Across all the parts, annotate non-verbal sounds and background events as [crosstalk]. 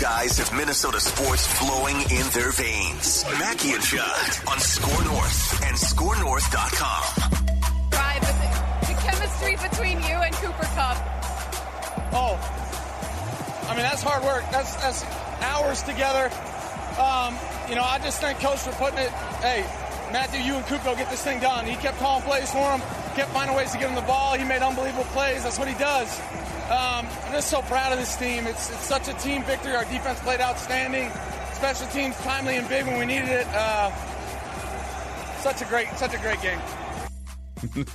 These two guys have Minnesota sports flowing in their veins. Mackey and Judd on SKOR North and SKORNorth.com. Drive the, the chemistry between you and Cooper Kupp. Oh, I mean that's hard work. That's that's hours together. Um, you know, I just thank Coach for putting it. Hey, Matthew, you and Coop go get this thing done. He kept calling plays for him, kept finding ways to get him the ball. He made unbelievable plays. That's what he does. Um, I'm just so proud of this team. It's, it's such a team victory. Our defense played outstanding. Special teams timely and big when we needed it. Uh, such a great, such a great game.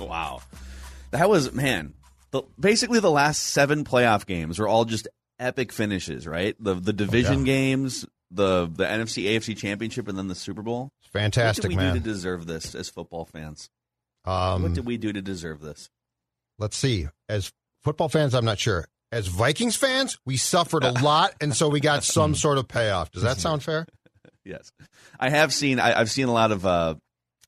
[laughs] wow, that was man. The, basically, the last seven playoff games were all just epic finishes. Right, the the division yeah. games, the the NFC AFC Championship, and then the Super Bowl. Fantastic, what did we man. do to deserve this as football fans? Um, what did we do to deserve this? Let's see. As football fans, I'm not sure. As Vikings fans, we suffered a lot, and so we got [laughs] some sort of payoff. Does that sound fair? [laughs] yes, I have seen. I, have seen a lot of uh,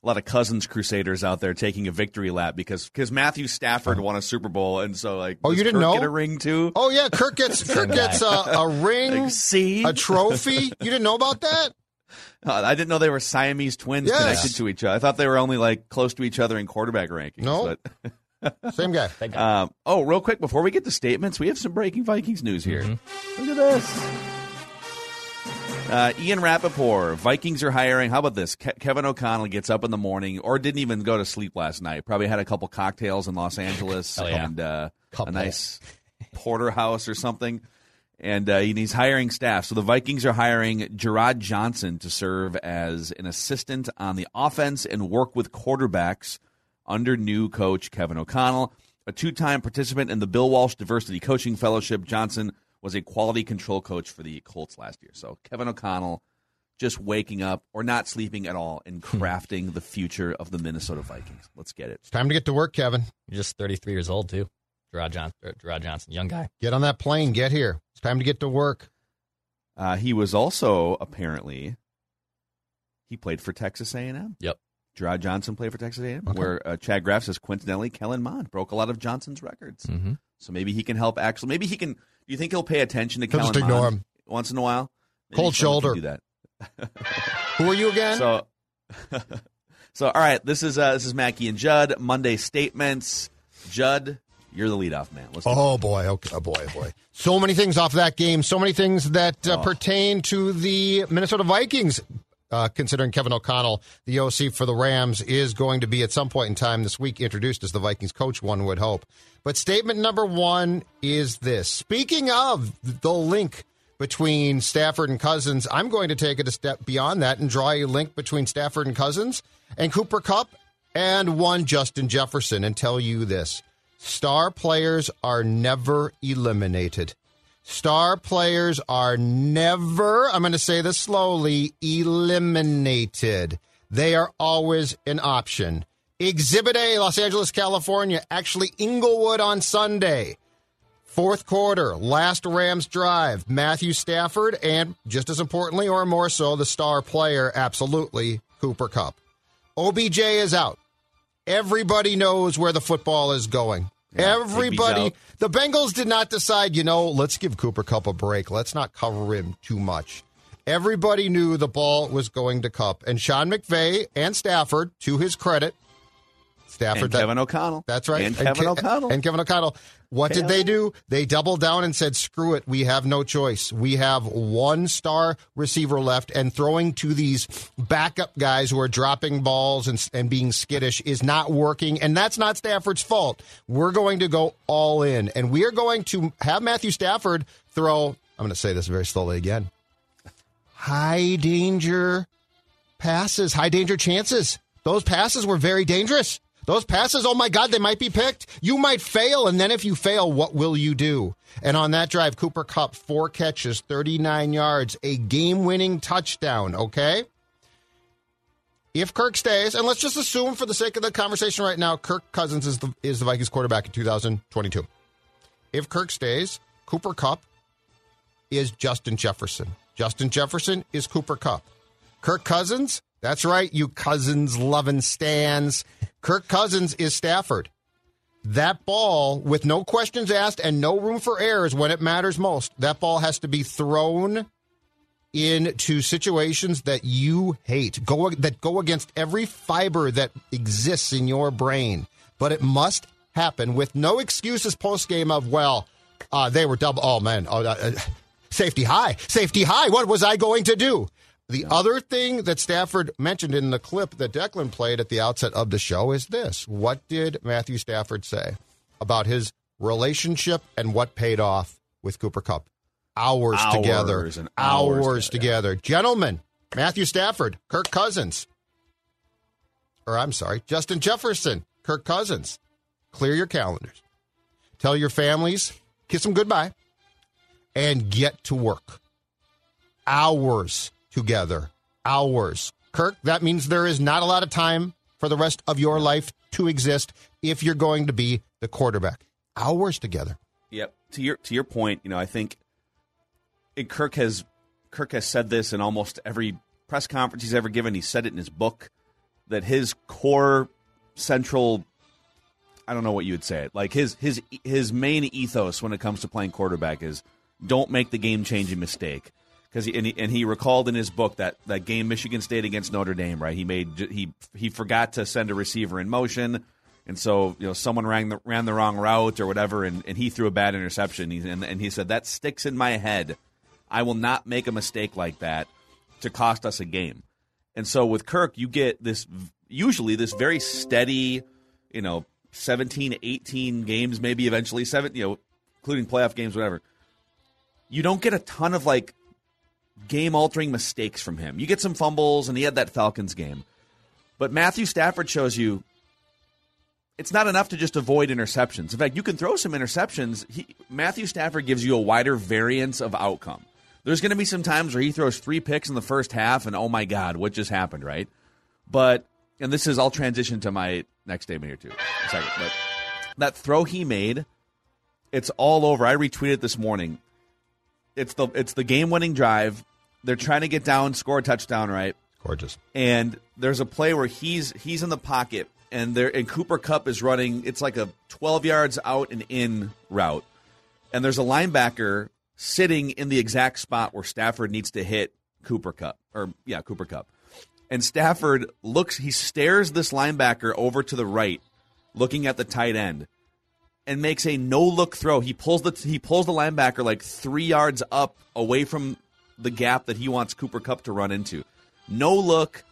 a lot of Cousins Crusaders out there taking a victory lap because because Matthew Stafford won a Super Bowl, and so like oh, you didn't Kirk know get a ring too? Oh yeah, Kirk gets [laughs] Kirk gets a, a ring, Like, see, a trophy. You didn't know about that? Uh, I didn't know they were Siamese twins Yes. connected to each other. I thought they were only like close to each other in quarterback rankings. No. but- Same guy. Thank you. Um, oh, real quick before we get to statements, we have some breaking Vikings news here. Look at this. Uh, Ian Rapoport, Vikings are hiring. How about this? Ke- Kevin O'Connell gets up in the morning, or didn't even go to sleep last night. Probably had a couple cocktails in Los Angeles Hell yeah. and uh, a Couple. nice porterhouse or something. And uh, he's hiring staff. So the Vikings are hiring Jerrod Johnson to serve as an assistant on the offense and work with quarterbacks under new coach Kevin O'Connell. A two time participant in the Bill Walsh Diversity Coaching Fellowship, Johnson was a quality control coach for the Colts last year. So Kevin O'Connell just waking up or not sleeping at all and crafting the future of the Minnesota Vikings. Let's get it. It's time to get to work, Kevin. You're just 33 years old too. Jerrod Johnson, Jerrod Johnson, young guy. Get on that plane. Get here. It's time to get to work. Uh, he was also apparently he played for Texas A&M. Yep. Jerrod Johnson played for Texas A&M, Okay. where uh, Chad Graff says coincidentally Kellen Mond broke a lot of Johnson's records. Mm-hmm. So maybe he can help. Actually, maybe he can. Do you think he'll pay attention to He'll Kellen just ignore Mond him. once in a while? Maybe Cold shoulder. Do that. [laughs] Who are you again? So, [laughs] so all right. This is uh, this is Mackey and Judd. Monday statements. Judd, you're the leadoff man. Let's Oh boy, okay, oh boy, oh boy. So many things off that game. So many things that uh, pertain to the Minnesota Vikings. Uh, considering Kevin O'Connell, the OC for the Rams, is going to be at some point in time this week introduced as the Vikings coach, one would hope. But statement number one is this. Speaking of the link between Stafford and Cousins, I'm going to take it a step beyond that and draw a link between Stafford and Cousins and Cooper Kupp and one Justin Jefferson and tell you this. Star players are never eliminated. Star players are never, I'm going to say this slowly, eliminated. They are always an option. Exhibit A, Los Angeles, California, actually Inglewood on Sunday. Fourth quarter, last Rams drive. Matthew Stafford, and just as importantly, or more so, the star player, absolutely, Cooper Kupp. OBJ is out. Everybody knows where the football is going. Yeah, Everybody. The Bengals did not decide, you know, let's give Cooper Kupp a break. Let's not cover him too much. Everybody knew the ball was going to Kupp. And Sean McVay and Stafford, to his credit, Stafford. And that- Kevin O'Connell. That's right. And Kevin Ke- O'Connell. And Kevin O'Connell. What did they do? They doubled down and said, screw it. We have no choice. We have one star receiver left, and throwing to these backup guys who are dropping balls and, and being skittish is not working. And that's not Stafford's fault. We're going to go all in, and we are going to have Matthew Stafford throw. I'm going to say this very slowly again. High danger passes, high danger chances. Those passes were very dangerous. Those passes, oh my God, they might be picked. You might fail, and then if you fail, what will you do? And on that drive, Cooper Kupp, four catches, 39 yards, a game winning touchdown, okay? If Kirk stays, and let's just assume for the sake of the conversation right now, Kirk Cousins is the, is the Vikings quarterback in 2022. If Kirk stays, Cooper Kupp is Justin Jefferson. Justin Jefferson is Cooper Kupp. Kirk Cousins, that's right, you Cousins loving stands. Kirk Cousins is Stafford. That ball, with no questions asked and no room for errors when it matters most, that ball has to be thrown into situations that you hate, go that go against every fiber that exists in your brain. But it must happen with no excuses post game of well, uh, they were double. Oh man, oh, uh, safety high, safety high. What was I going to do? The other thing that Stafford mentioned in the clip that Declan played at the outset of the show is this: What did Matthew Stafford say about his relationship and what paid off with Cooper Kupp? Hours, Hours together, and hours hours together. Gentlemen, Matthew Stafford, Kirk Cousins, or I'm sorry, Justin Jefferson, Kirk Cousins. Clear your calendars. Tell your families, kiss them goodbye, and get to work. Hours together. Hours. Kirk, that means there is not a lot of time for the rest of your life to exist if you're going to be the quarterback. Hours together. Yep. To your to your point, you know, I think Kirk has Kirk has said this in almost every press conference he's ever given. He said it in his book that his core central I don't know what you would say it. Like his his his main ethos when it comes to playing quarterback is don't make the game changing mistake. Because he and, he and he recalled in his book that that game Michigan State against Notre Dame, right? He made he he forgot to send a receiver in motion, and so you know someone ran the ran the wrong route or whatever, and, and he threw a bad interception. He, and and he said that sticks in my head. I will not make a mistake like that to cost us a game. And so with Kirk, you get this usually this very steady, you know, 17, 18 games, maybe eventually seven, you know, including playoff games, whatever. You don't get a ton of like game altering mistakes from him. You get some fumbles, and he had that Falcons game. But Matthew Stafford shows you it's not enough to just avoid interceptions. In fact, you can throw some interceptions. He, Matthew Stafford gives you a wider variance of outcome. There's going to be some times where he throws three picks in the first half, and oh my God, what just happened, right? But, and this is, I'll transition to my next statement here too. Second. But that throw he made, it's all over. I retweeted this morning. It's the it's the game winning drive. They're trying to get down, score a touchdown, right? Gorgeous. And there's a play where he's he's in the pocket and there and Cooper Kupp is running it's like a 12 yards out and in route. And there's a linebacker sitting in the exact spot where Stafford needs to hit Cooper Kupp or yeah, Cooper Kupp. And Stafford looks he stares this linebacker over to the right looking at the tight end and makes a no look throw. He pulls the he pulls the linebacker like 3 yards up away from the gap that he wants Cooper Kupp to run into. No look,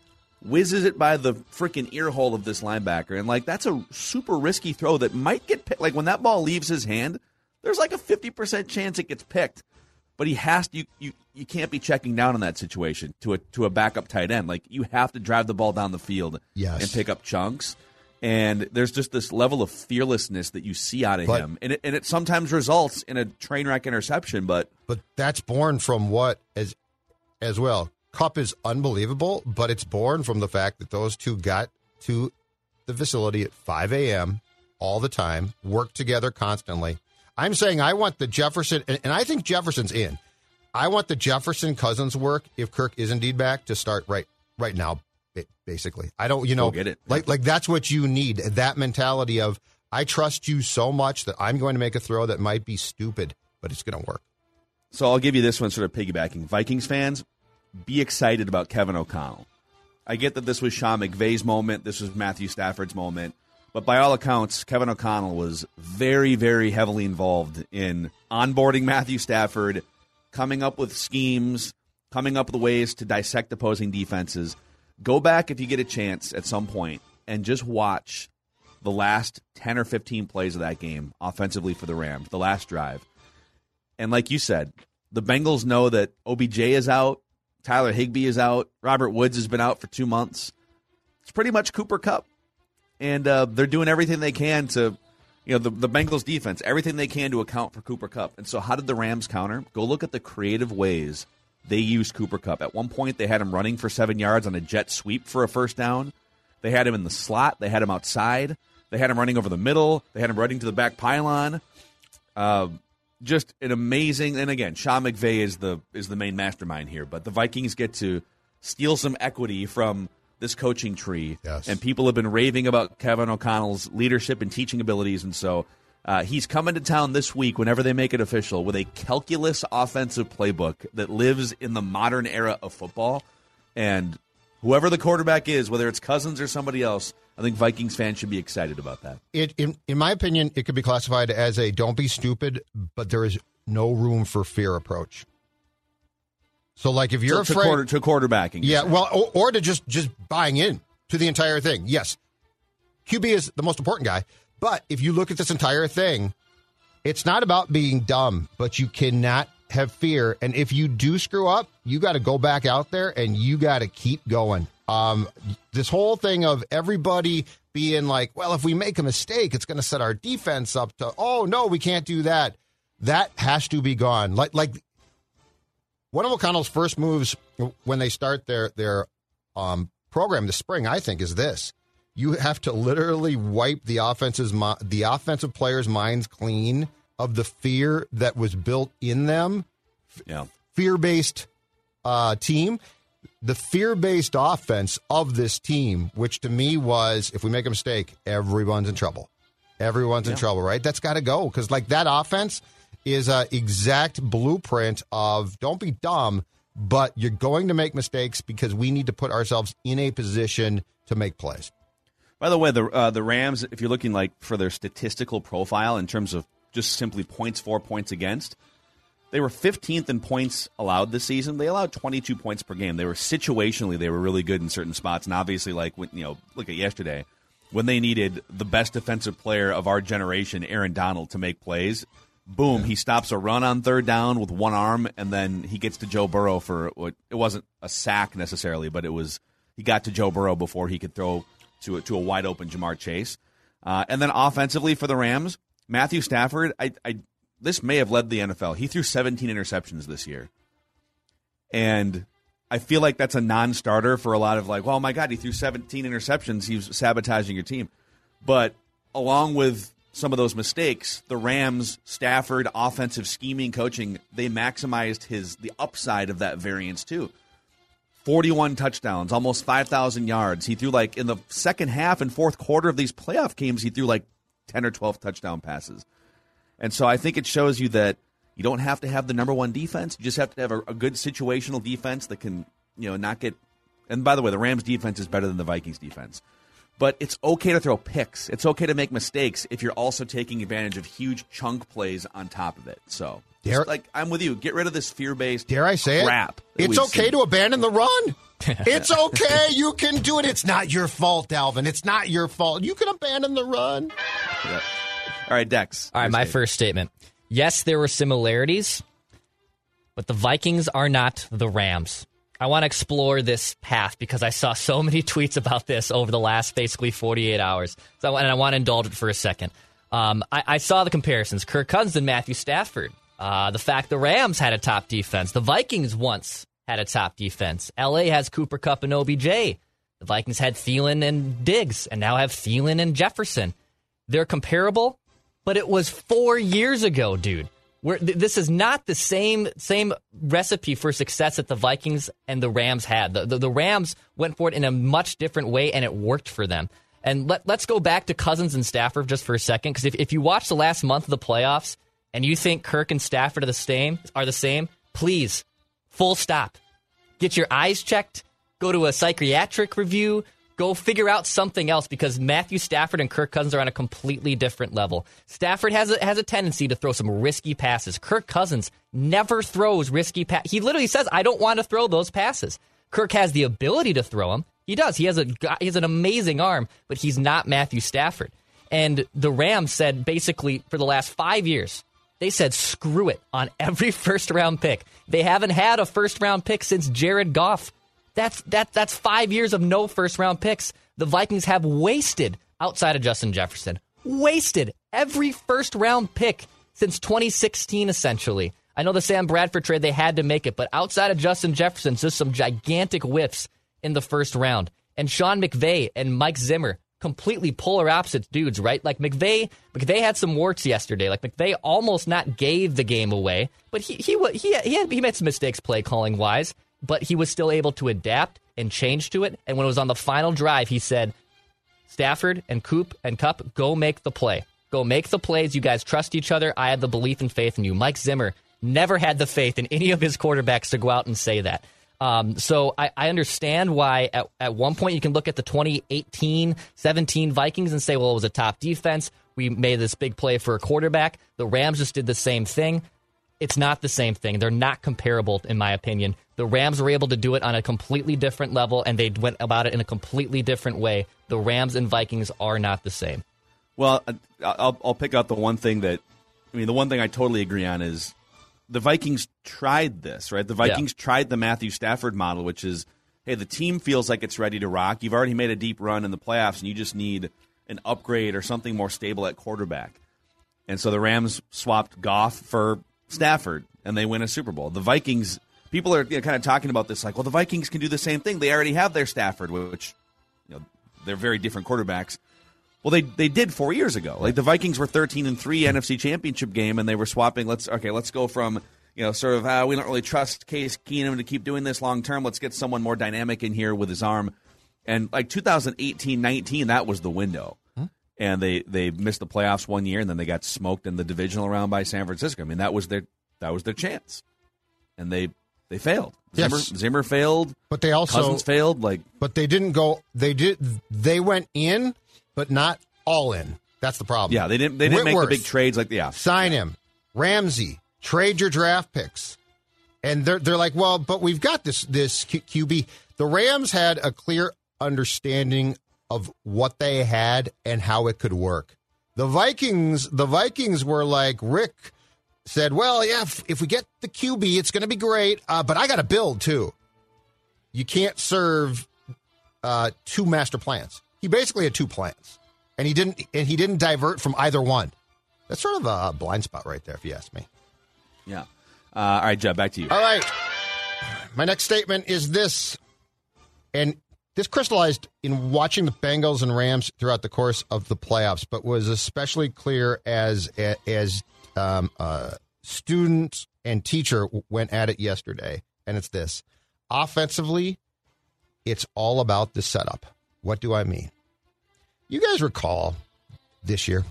whizzes it by the freaking ear hole of this linebacker. And, like, that's a super risky throw that might get picked. Like, when that ball leaves his hand, there's like a 50% chance it gets picked. But he has to, you, you, you can't be checking down in that situation to a, to a backup tight end. Like, you have to drive the ball down the field Yes. and pick up chunks. And there's just this level of fearlessness that you see out of But- him. And it, and it sometimes results in a train wreck interception, but But that's born from what as as well. Kupp is unbelievable, but it's born from the fact that those two got to the facility at 5 a.m. all the time, worked together constantly. I'm saying I want the Jefferson, and, and I think Jefferson's in. I want the Jefferson Cousins work if Kirk is indeed back to start right right now. Ba- Basically, I don't, you know, get it. like like that's what you need. That mentality of I trust you so much that I'm going to make a throw that might be stupid, but it's going to work. So I'll give you this one sort of piggybacking. Vikings fans, be excited about Kevin O'Connell. I get that this was Sean McVay's moment, this was Matthew Stafford's moment, But by all accounts, Kevin O'Connell was very, very heavily involved in onboarding Matthew Stafford, coming up with schemes, coming up with ways to dissect opposing defenses. Go back if you get a chance at some point and just watch the last 10 or 15 plays of that game offensively for the Rams, the last drive. And like you said, the Bengals know that OBJ is out, Tyler Higbee is out, Robert Woods has been out for two months. It's pretty much Cooper Kupp. And uh, they're doing everything they can to, you know, the, the Bengals defense, everything they can to account for Cooper Kupp. And so, how did the Rams counter? Go look at the creative ways they used Cooper Kupp. At one point, they had him running for seven yards on a jet sweep for a first down. They had him in the slot. They had him outside. They had him running over the middle. They had him running to the back pylon. Uh, just an amazing. And again, Sean McVay is the is the main mastermind here. But the Vikings get to steal some equity from this coaching tree. Yes. And people have been raving about Kevin O'Connell's leadership and teaching abilities, and so. Uh, he's coming to town this week whenever they make it official with a calculus offensive playbook that lives in the modern era of football. And whoever the quarterback is, whether it's Cousins or somebody else, I think Vikings fans should be excited about that. It, in, in my opinion, it could be classified as a don't be stupid, but there is no room for fear approach. So, like, if you're to, afraid, to, quarter, to quarterbacking, yeah, well, or, or to just just buying in to the entire thing. Yes, QB is the most important guy, but if you look at this entire thing, it's not about being dumb, but you cannot have fear. And if you do screw up, you got to go back out there and you got to keep going. Um, this whole thing of everybody being like, well, if we make a mistake, it's going to set our defense up to, oh no, we can't do that. That has to be gone. Like, like one of O'Connell's first moves when they start their their um, program this spring, I think, is this: you have to literally wipe the offense's the offensive players' minds clean of the fear that was built in them. Yeah, fear based uh, team. The fear based offense of this team, which to me was, if we make a mistake, everyone's in trouble. Everyone's Yeah. in trouble, right? That's got to go because, like, that offense is an exact blueprint of don't be dumb, but you're going to make mistakes because we need to put ourselves in a position to make plays. By the way, the uh, the Rams, if you're looking like for their statistical profile in terms of just simply points for, points against, they were 15th in points allowed this season. They allowed 22 points per game. They were situationally they were really good in certain spots, and obviously, like when, you know, look at yesterday when they needed the best defensive player of our generation, Aaron Donald, to make plays. Boom, he stops a run on third down with one arm, and then he gets to Joe Burrow for what it wasn't a sack necessarily, but it was he got to Joe Burrow before he could throw to a, to a wide open Ja'Marr Chase. Uh, and then offensively for the Rams, Matthew Stafford, I, I this may have led the NFL. He threw 17 interceptions this year, and I feel like that's a non-starter for a lot of like, well, my God, he threw 17 interceptions. He's sabotaging your team. But along with some of those mistakes, the Rams, Stafford, offensive scheming, coaching, they maximized his the upside of that variance too. 41 touchdowns, almost 5,000 yards. He threw like in the second half and fourth quarter of these playoff games, he threw like 10 or 12 touchdown passes. And so I think it shows you that you don't have to have the number one defense. You just have to have a, a good situational defense that can, you know, not get. And by the way, the Rams defense is better than the Vikings defense. But it's okay to throw picks. It's okay to make mistakes if you're also taking advantage of huge chunk plays on top of it. So, just Dare- like I'm with you. Get rid of this fear-based Dare I say crap. it? that It's okay seen. to abandon the run. [laughs] it's okay. You can do it. It's not your fault, Alvin. It's not your fault. You can abandon the run. Yeah. All right, Dex. All right, my statement. first statement. Yes, there were similarities, but the Vikings are not the Rams. I want to explore this path because I saw so [laughs] many tweets about this over the last basically 48 hours. So, and I want to indulge it for a second. Um, I, I saw the comparisons: Kirk Cousins and Matthew Stafford. Uh, the fact the Rams had a top defense, the Vikings once had a top defense. LA has Cooper Kupp and OBJ. The Vikings had Thielen and Diggs, and now have Thielen and Jefferson. They're comparable, but it was four years ago, dude. Where th- this is not the same same recipe for success that the Vikings and the Rams had. The, the, the Rams went for it in a much different way, and it worked for them. And let, let's go back to Cousins and Stafford just for a second, because if, if you watch the last month of the playoffs and you think Kirk and Stafford are the same, are the same, please, full stop. Get your eyes checked. Go to a psychiatric review. Go figure out something else because Matthew Stafford and Kirk Cousins are on a completely different level. Stafford has a, has a tendency to throw some risky passes. Kirk Cousins never throws risky passes. He literally says, "I don't want to throw those passes." Kirk has the ability to throw them. He does. He has a he has an amazing arm, but he's not Matthew Stafford. And the Rams said basically for the last five years, they said screw it on every [laughs] first round pick. They haven't had a first round pick since Jared Goff. That's that that's five years of no first round picks. The Vikings have wasted outside of Justin Jefferson, wasted every first round pick since 2016, essentially. I know the Sam Bradford trade they had to make it, but outside of Justin Jefferson, just some gigantic whiffs in the first round. And Sean McVay and Mike Zimmer completely polar opposite dudes, right? Like McVay, McVay had some warts yesterday. Like McVay almost not gave the game away, but he he he he, had, he made some mistakes play calling wise, but he was still able to adapt and change to it. And when it was on the final drive, he said, "Stafford and Coop and Kupp, go make the play. Go make the plays. You guys trust each other. I have the belief and faith in you." Mike Zimmer never had the faith in any of his quarterbacks to go out and say that. Um, so I, I, understand why at, at one point you can look at the 2018 17 Vikings and say, well, it was a top defense. We made this big play for a quarterback. The Rams just did the same thing. It's not the same thing. They're not comparable, in my opinion. The Rams were able to do it on a completely different level, and they went about it in a completely different way. The Rams and Vikings are not the same. Well, I'll, I'll pick out the one thing that, I mean, the one thing I totally agree on is the Vikings tried this, right? The Vikings yeah. tried the Matthew Stafford model, which is hey, the team feels like it's ready to rock. You've already made a deep run in the playoffs, and you just need an upgrade or something more stable at quarterback. And so the Rams swapped Goff for Stafford, and they win a Super Bowl. The Vikings, people are you know, kind of talking about this like, well, the Vikings can do the same thing. They already have their Stafford, which you know they're very different quarterbacks. Well, they they did four years ago. Like the Vikings were thirteen and three NFC Championship game, and they were swapping. Let's okay, let's go from you know sort of uh, we don't really trust Case Keenum to keep doing this long term. Let's get someone more dynamic in here with his arm. And like 2018, 19, that was the window. Huh? And they they missed the playoffs one year, and then they got smoked in the divisional round by San Francisco. I mean, that was their that was their chance, and they they failed. Yes. Zimmer, Zimmer failed, but they also Cousins failed. Like, but they didn't go. They did. They went in but not all in. That's the problem. Yeah, they didn't. They didn't Whitworth, make the big trades like yeah. Sign him, Ramsey. Trade your draft picks, and they're they're like, well, but we've got this this QB. The Rams had a clear understanding of what they had and how it could work. The Vikings, the Vikings were like Rick said, well, yeah, if, if we get the QB, it's going to be great, uh, but I got to build too. You can't serve uh, two master plans he basically had two plans, and he didn't and he didn't divert from either one. That's sort of a blind spot right there, if you ask me. Yeah. Uh, all right, Jeff, back to you. All right. My next statement is this, and this crystallized in watching the Bengals and Rams throughout the course of the playoffs, but was especially clear as as um, student and teacher went at it yesterday. And it's this: offensively, it's all about the setup. What do I mean? You guys recall this year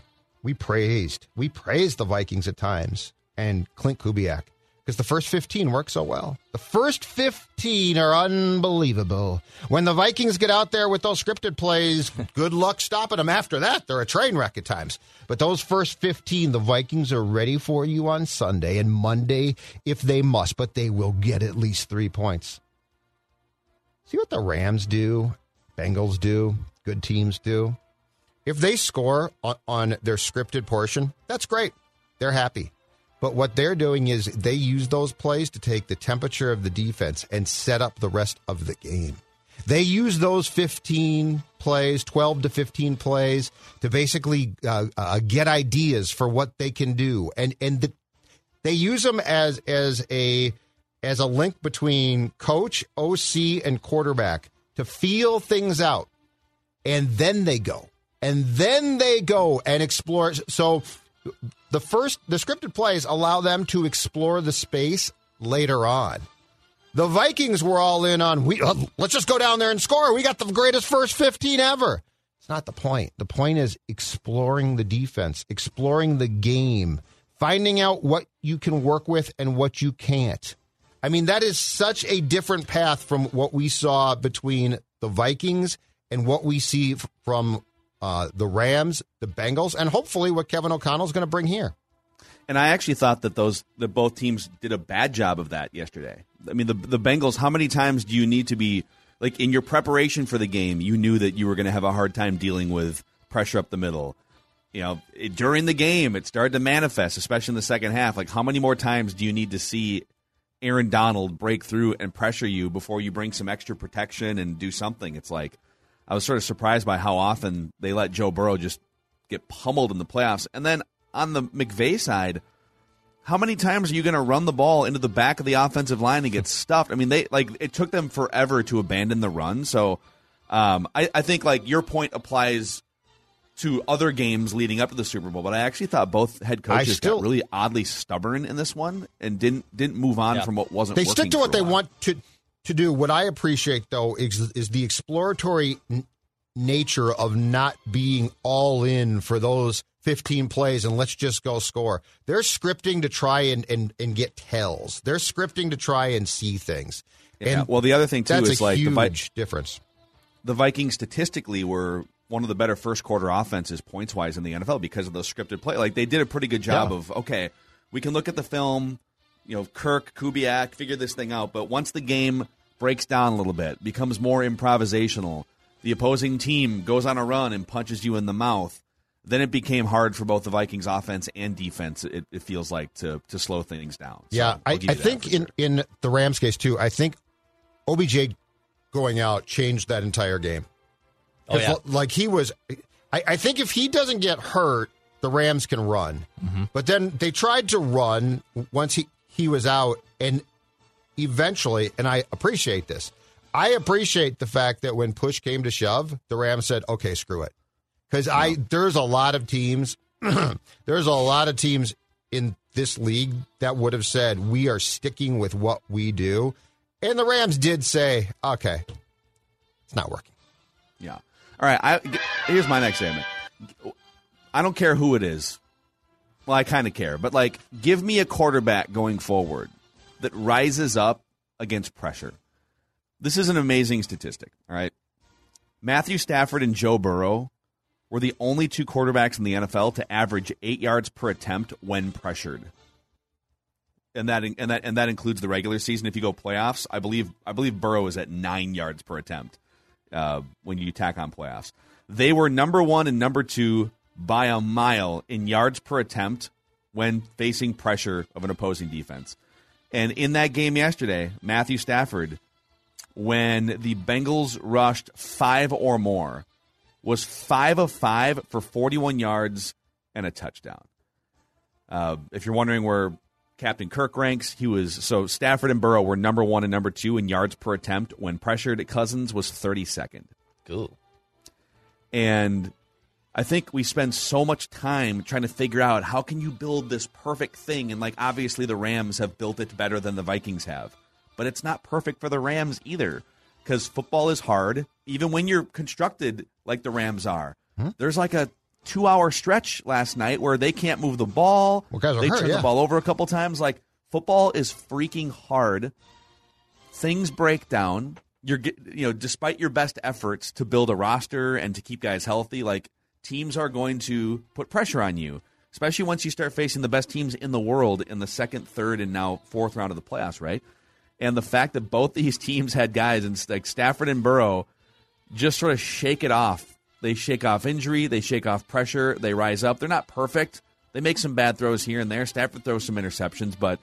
we praised we praised the Vikings at times and Klint Kubiak because the first 15 work so well. The first 15 are unbelievable. When the Vikings get out there with those scripted plays, [laughs] good luck stopping them after that. They're a train wreck at times. But those first 15, the Vikings are ready for you on Sunday and Monday if they must, but they will get at least three points. See what the Rams do Bengals do, good teams do. If they score on, on their scripted portion, that's great. They're happy. But what they're doing is they use those plays to take the temperature of the defense and set up the rest of the game. They use those 15 plays, 12 to 15 plays, to basically uh, uh, get ideas for what they can do, and and the, they use them as as a as a link between coach, OC, and quarterback to feel things out. And then they go. And then they go and explore. So the first, the scripted plays allow them to explore the space later on. The Vikings were all in on, we, uh, let's just go down there and score. We got the greatest first 15 ever. It's not the point. The point is exploring the defense, exploring the game, finding out what you can work with and what you can't. I mean, that is such a different path from what we saw between the Vikings and what we see from uh, the Rams, the Bengals, and hopefully what Kevin O'Connell is going to bring here. And I actually thought that those that both teams did a bad job of that yesterday. I mean, the the Bengals. How many times do you need to be like in your preparation for the game? You knew that you were going to have a hard time dealing with pressure up the middle. You know, it, during the game, it started to manifest, especially in the second half. Like, how many more times do you need to see Aaron Donald break through and pressure you before you bring some extra protection and do something? It's like I was sort of surprised by how often they let Joe Burrow just get pummeled in the playoffs, and then on the McVay side, how many times are you going to run the ball into the back of the offensive line and get stuffed? I mean, they like it took them forever to abandon the run. So um, I, I think like your point applies to other games leading up to the Super Bowl, but I actually thought both head coaches still- got really oddly stubborn in this one and didn't didn't move on Yeah. from what wasn't. They working stick to what they while. want to to do. What I appreciate though is is the exploratory n- nature of not being all in for those 15 plays and let's just go score. They're scripting to try and and, and get tells. They're scripting to try and see things. Yeah. And well, the other thing too is like huge the Vi- difference. the Vikings statistically were one of the better first quarter offenses points wise in the NFL because of those scripted play. Like they did a pretty good job Yeah. of okay, we can look at the film, you know, Kirk, Kubiak, figure this thing out. But once the game breaks down a little bit, becomes more improvisational, the opposing team goes on a run and punches you in the mouth. Then it became hard for both the Vikings offense and defense. It, it feels like to to slow things down. So Yeah, I, I think in, sure. in the Rams case too, I think OBJ going out changed that entire game. Oh, yeah. Like he was, I, I think if he doesn't get hurt, the Rams can run. Mm-hmm. But then they tried to run once he, he was out, and eventually, and I appreciate this. I appreciate the fact that when push came to shove, the Rams said, "Okay, screw it," because I there's a lot of teams, [clears throat] there's a lot of teams in this league that would have said we are sticking with what we do, and the Rams did say, "Okay, it's not working." Yeah. All right. I, here's my next statement. I don't care who it is. Well, I kind of care, but like, give me a quarterback going forward that rises up against pressure. This is an amazing statistic. All right. Matthew Stafford and Joe Burrow were the only two quarterbacks in the NFL to average eight yards per attempt when pressured. And that and that and that includes the regular season. If you go playoffs, I believe I believe Burrow is at nine yards per attempt uh, when you tack on playoffs. They were number one and number two by a mile in yards per attempt when facing pressure of an opposing defense. And in that game yesterday, Matthew Stafford, when the Bengals rushed five or more, was five of five for 41 yards and a touchdown. Uh, if you're wondering where Captain Kirk ranks, he was so Stafford and Burrow were number one and number two in yards per attempt when pressured. Cousins was 32nd. Cool. And I think we spend so much time trying to figure out how can you build this perfect thing and like obviously the Rams have built it better than the Vikings have. But it's not perfect for the Rams either cuz football is hard even when you're constructed like the Rams are. Hmm? There's like a 2-hour stretch last night where they can't move the ball. Well, guys are they hurt, turn yeah. the ball over a couple times like football is freaking hard things break down. You're you know, despite your best efforts to build a roster and to keep guys healthy, like teams are going to put pressure on you, especially once you start facing the best teams in the world in the second, third, and now fourth round of the playoffs, right? And the fact that both [laughs] these teams had guys and like Stafford and Burrow just sort of shake it off. They shake off injury, they shake off pressure, they rise up. They're not perfect. They make some bad throws here and there. Stafford throws some interceptions, but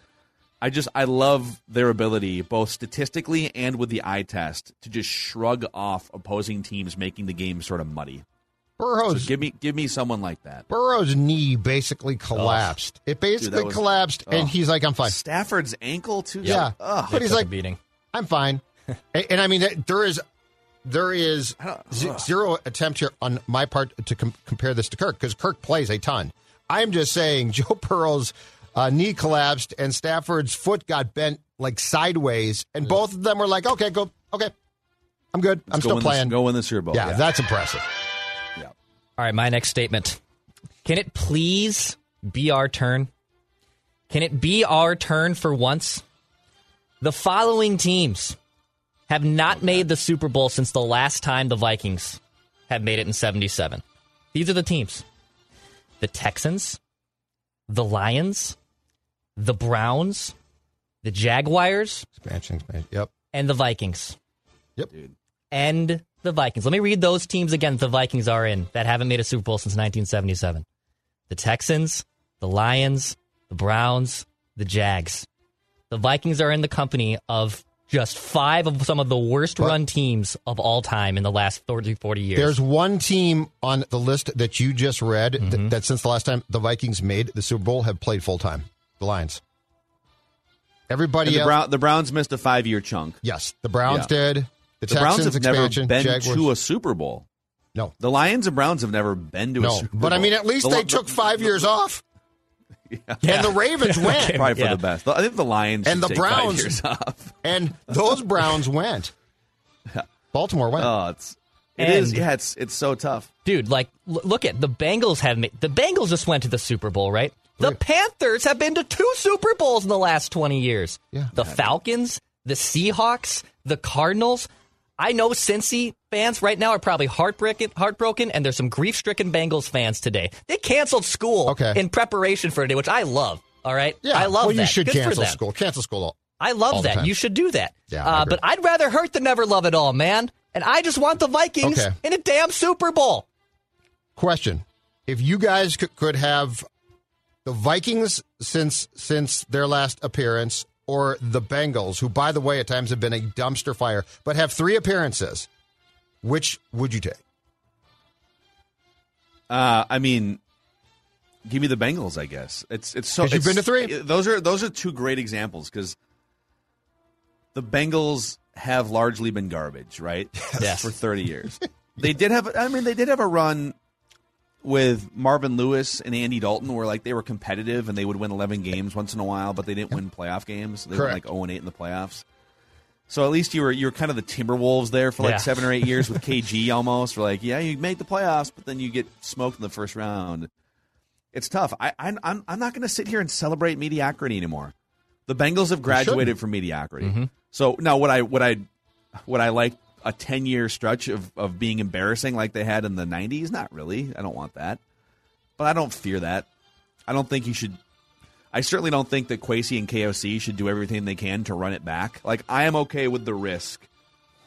I just I love their ability, both statistically and with the eye test, to just shrug off opposing teams making the game sort of muddy. So Burrow's give me give me someone like that. Burrow's knee basically collapsed. It basically was- collapsed, oh. and he's like, "I'm fine." Stafford's ankle too. Yeah, Ugh. but he's like, beating. I'm fine. [laughs] and, and I mean, that- there is there is z- zero attempt here on my part to com- compare this to Kirk because Kirk plays a ton. I'm just saying [laughs] Joe Burrow's uh, knee collapsed and Stafford's foot got bent like sideways, and both of them were like, "Okay, go, okay, I'm good. I'm Let's go still win playing." This, go win the Super Bowl. yeah, that's impressive. Yeah. All right, my next statement. Can it please be our turn? Can it be our turn for once? The following teams have not made the Super Bowl since the last time the Vikings have made it in 77. These are the teams the Texans, the Lions, the Browns, the Jaguars, Expansion, expansion. Yep. and the Vikings. Yep. And the Vikings. Let me read those teams again that the Vikings are in that haven't made a Super Bowl since 1977 the Texans, the Lions, the Browns, the Jags. The Vikings are in the company of just five of some of the worst run teams of all time in the last 30, 40 years. There's one team on the list that you just read Mm-hmm. that since the last time the Vikings made the Super Bowl have played full time. The Lions. Everybody the, else. Brown, the Browns missed a five year chunk. yes, the Browns Yeah. did. The, The Browns have never been Jaguars. to a Super Bowl. no, The Lions and Browns have never been to a no. Super Bowl. But I mean, at least The- they the- took five years off. [laughs] Yeah. And the Ravens [laughs] went. Probably for Yeah. the best. I think the Lions And the take five Browns- years off. [laughs] And those Browns went. Baltimore went. Oh, it's it And- is. Yeah, it's it's so tough. Dude, like, l- look at the Bengals have made the Bengals just went to the Super Bowl, right? The Right. Panthers have been to two Super Bowls in the last 20 years. Yeah. The Falcons, the Seahawks, the Cardinals. I know Cincy fans right now are probably heartbroken, heartbroken, and there's some grief-stricken Bengals fans today. They canceled school Okay. in preparation for today, which I love. All right, yeah, I love well, that. you should Good cancel school. Cancel school. all- I love that. You should do that. Yeah, uh, but I'd rather hurt than never love at all, man. And I just want the Vikings Okay. in a damn Super Bowl. Question: If you guys could, could have the Vikings since since their last appearance, or the Bengals, who by the way at times have been a dumpster fire, but have three appearances, which would you take? Uh, I mean, give me the Bengals. I guess it's it's so. 'Cause you've been to three? Those are those are two great examples because the Bengals have largely been garbage, right? [laughs] Yes. for thirty years. they did have. I mean, they did have a run with Marvin Lewis and Andy Dalton, where like they were competitive and they would win eleven games once in a while, but they didn't win playoff games. They Correct. went like zero and eight in the playoffs. So at least you were you were kind of the Timberwolves there for like Yeah. seven or eight years with [laughs] KG almost. For like, yeah, you make the playoffs, but then you get smoked in the first round. It's tough. I, I I'm I'm not going to sit here and celebrate mediocrity anymore. The Bengals have graduated from mediocrity. Mm-hmm. So now what I what I what I like a ten year stretch of of being embarrassing like they had in the '90s. Not really. I don't want that, but I don't fear that. I don't think you should. I certainly don't think that Kwesi and KOC should do everything they can to run it back. Like I am okay with the risk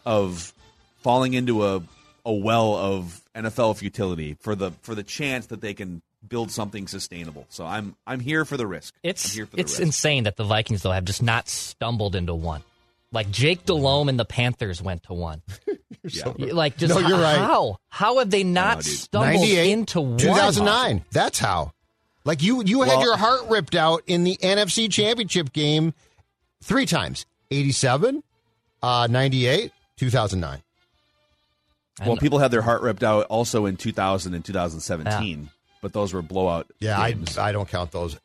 of falling into a a well of NFL futility for the for the chance that they can build something sustainable. So I'm I'm here for the risk. It's here for the it's risk. insane that the Vikings though have just not stumbled into one. Like Jake Delhomme and the Panthers went to one. [laughs] Yeah. Like just No, you're how, right. how how have they not know, stumbled 98, into one? 2009. That's how. Like you, you had your heart ripped out in the NFC Championship game three times: 87, uh, 98, 2009. Well, people had their heart ripped out also in 2000 and 2017, but those were blowout. Yeah, I, games. I don't count those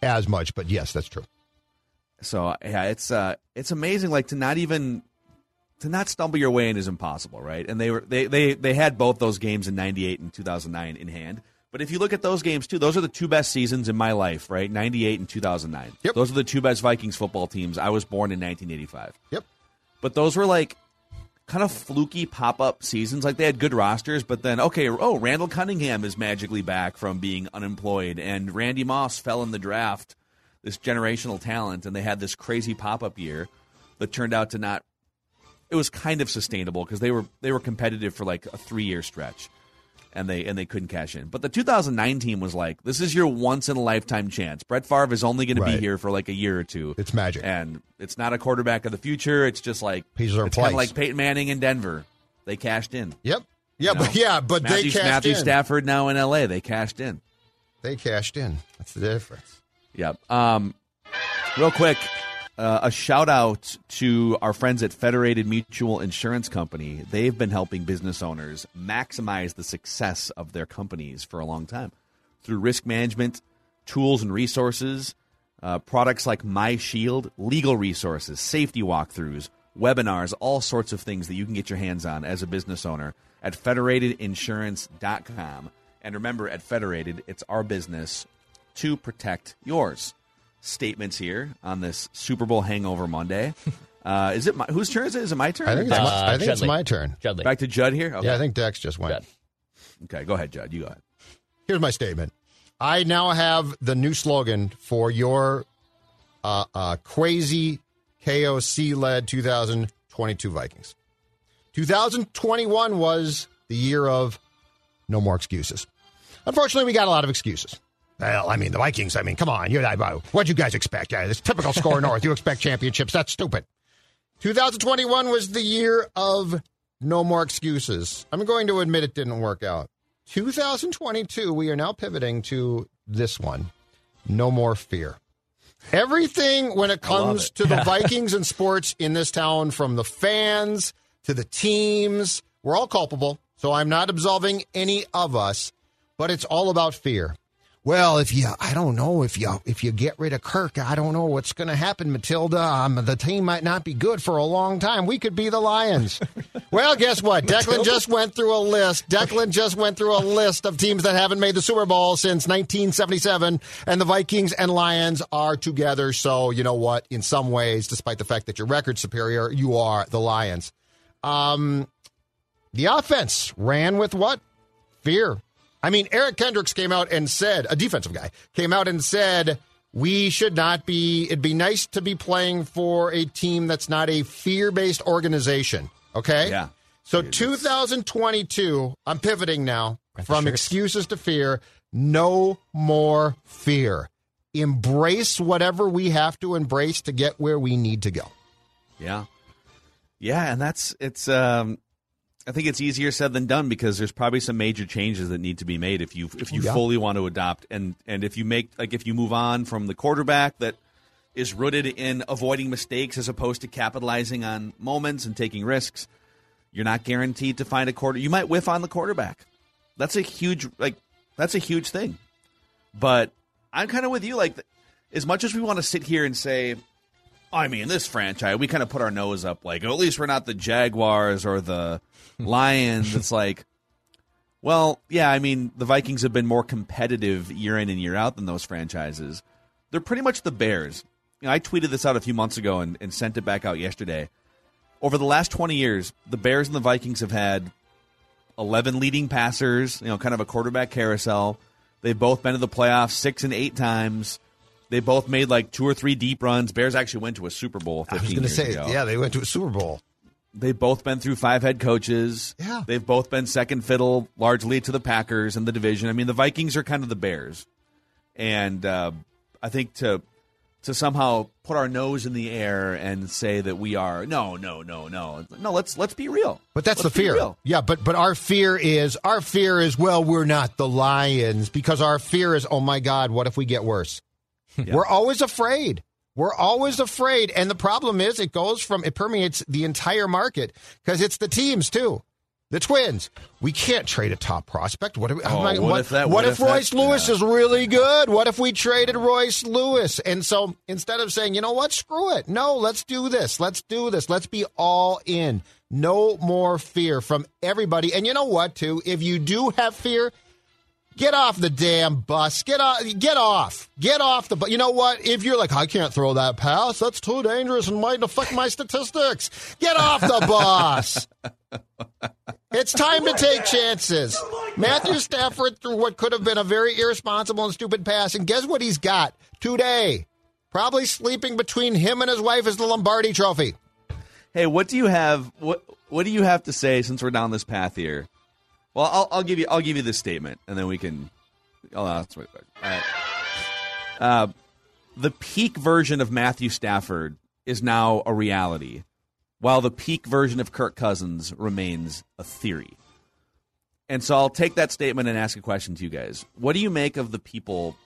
as much, but yes, that's true. So yeah, it's uh, it's amazing. Like to not even to not stumble your way in is impossible, right? And they were they they they had both those games in '98 and 2009 in hand. But if you look at those games too, those are the two best seasons in my life, right? '98 and 2009. Yep. Those are the two best Vikings football teams. I was born in 1985. Yep. But those were like kind of fluky pop up seasons. Like they had good rosters, but then okay, oh, Randall Cunningham is magically back from being unemployed, and Randy Moss fell in the draft, this generational talent, and they had this crazy pop up year that turned out to not. It was kind of sustainable because they were they were competitive for like a three year stretch, and they and they couldn't cash in. But the 2009 team was like, this is your once in a lifetime chance. Brett Favre is only going to be here for like a year or two. It's magic. and it's not a quarterback of the future. It's just like Pieces are it's kind of like Peyton Manning in Denver. They cashed in. Yep. Yeah, you know? but yeah, but Matthew, they cashed Matthew in. Stafford now in L.A. They cashed in. They cashed in. That's the difference. Yep. Um, real quick, uh, a shout out to our friends at Federated Mutual Insurance Company. They've been helping business owners maximize the success of their companies for a long time through risk management, tools and resources, uh, products like My Shield, legal resources, safety walkthroughs, webinars, all sorts of things that you can get your hands on as a business owner at federatedinsurance.com. And remember, at Federated, it's our business to protect yours. Statements here on this Super Bowl hangover Monday. [laughs] Uh, is it my, whose turn is it? Is it my turn? I think it's, Uh, my, I think it's my turn. Judley. Back to Judd here. Okay. Yeah, I think Dex just went. Judd. Okay, go ahead, Judd. You go ahead. Here's my statement. I now have the new slogan for your uh, uh, crazy KOC led 2022 Vikings. 2021 was the year of no more excuses. Unfortunately, we got a lot of excuses. Well, I mean, the Vikings, I mean, come on. You, what'd you guys expect? Yeah, this typical SKOR North. You expect championships. That's stupid. 2021 was the year of no more excuses. I'm going to admit it didn't work out. 2022, we are now pivoting to this one no more fear. Everything when it comes to the [laughs] Vikings and sports in this town, from the fans to the teams, we're all culpable. So I'm not absolving any of us, but it's all about fear. Well, if you, I don't know if you if you get rid of Kirk, I don't know what's going to happen, Matilda. Um, the team might not be good for a long time. We could be the Lions. [laughs] well, guess what? Declan just went through a list. Declan just went through a list of teams that haven't made the Super Bowl since 1977, and the Vikings and Lions are together. So you know what? In some ways, despite the fact that your record's superior, you are the Lions. Um, the offense ran with what? Fear. I mean, Eric Kendricks came out and said, a defensive guy, came out and said, we should not be, it'd be nice to be playing for a team that's not a fear based organization. Okay? Yeah. So 2022, I'm pivoting now from excuses to fear. No more fear. Embrace whatever we have to embrace to get where we need to go. Yeah. Yeah, and that's it's um I think it's easier said than done because there's probably some major changes that need to be made if you if you Yeah. fully want to adopt and and if you make like if you move on from the quarterback that is rooted in avoiding mistakes as opposed to capitalizing on moments and taking risks, you're not guaranteed to find a quarter. You might whiff on the quarterback. That's a huge like that's a huge thing. But I'm kind of with you. Like, as much as we want to sit here and say, I mean, this franchise, we kind of put our nose up, like, at least we're not the Jaguars or the Lions. It's like, well, yeah, I mean, the Vikings have been more competitive year in and year out than those franchises. They're pretty much the Bears. You know, I tweeted this out a few months ago and, and sent it back out yesterday. Over the last 20 years, the Bears and the Vikings have had 11 leading passers, you know, kind of a quarterback carousel. They've both been to the playoffs six and eight times. They both made like two or three deep runs. Bears actually went to a Super Bowl 15 I was going to say, ago. yeah, they went to a Super Bowl. They've both been through five head coaches. Yeah. They've both been second fiddle largely to the Packers in the division. I mean, the Vikings are kind of the Bears. And uh, I think to to somehow put our nose in the air and say that we are no, no, no, no. No, let's let's be real. But that's Let's the fear. Yeah, but but our fear is our fear is well, we're not the Lions because our fear is oh my god, what if we get worse? [laughs] We're always afraid. We're always afraid, and the problem is it goes from it permeates the entire market because it's the teams too. The Twins. We can't trade a top prospect. What, if, Oh, what, what if that- what if if Royce Lewis yeah. is really good? What if we traded Royce Lewis? And so instead of saying, you know what, screw it. No, let's do this. Let's do this. Let's be all in. No more fear from everybody. And you know what, too? If you do have fear, get off the damn bus. Get off. Get off. Get off the bus. You know what? If you're like, I can't throw that pass, that's too dangerous and might affect my statistics. Get off the bus. [laughs] It's time to take chances. Matthew Stafford threw what could have been a very irresponsible and stupid pass, and guess what he's got today? Probably sleeping between him and his wife is the Lombardi Trophy. Hey, what do you have? What What do you have to say since we're down this path here? Well, I'll, I'll give you I'll give you this statement, and then we can. Oh, that's right. All right. Uh, the peak version of Matthew Stafford is now a reality, while the peak version of Kirk Cousins remains a theory. And so I'll take that statement and ask a question to you guys. What do you make of the people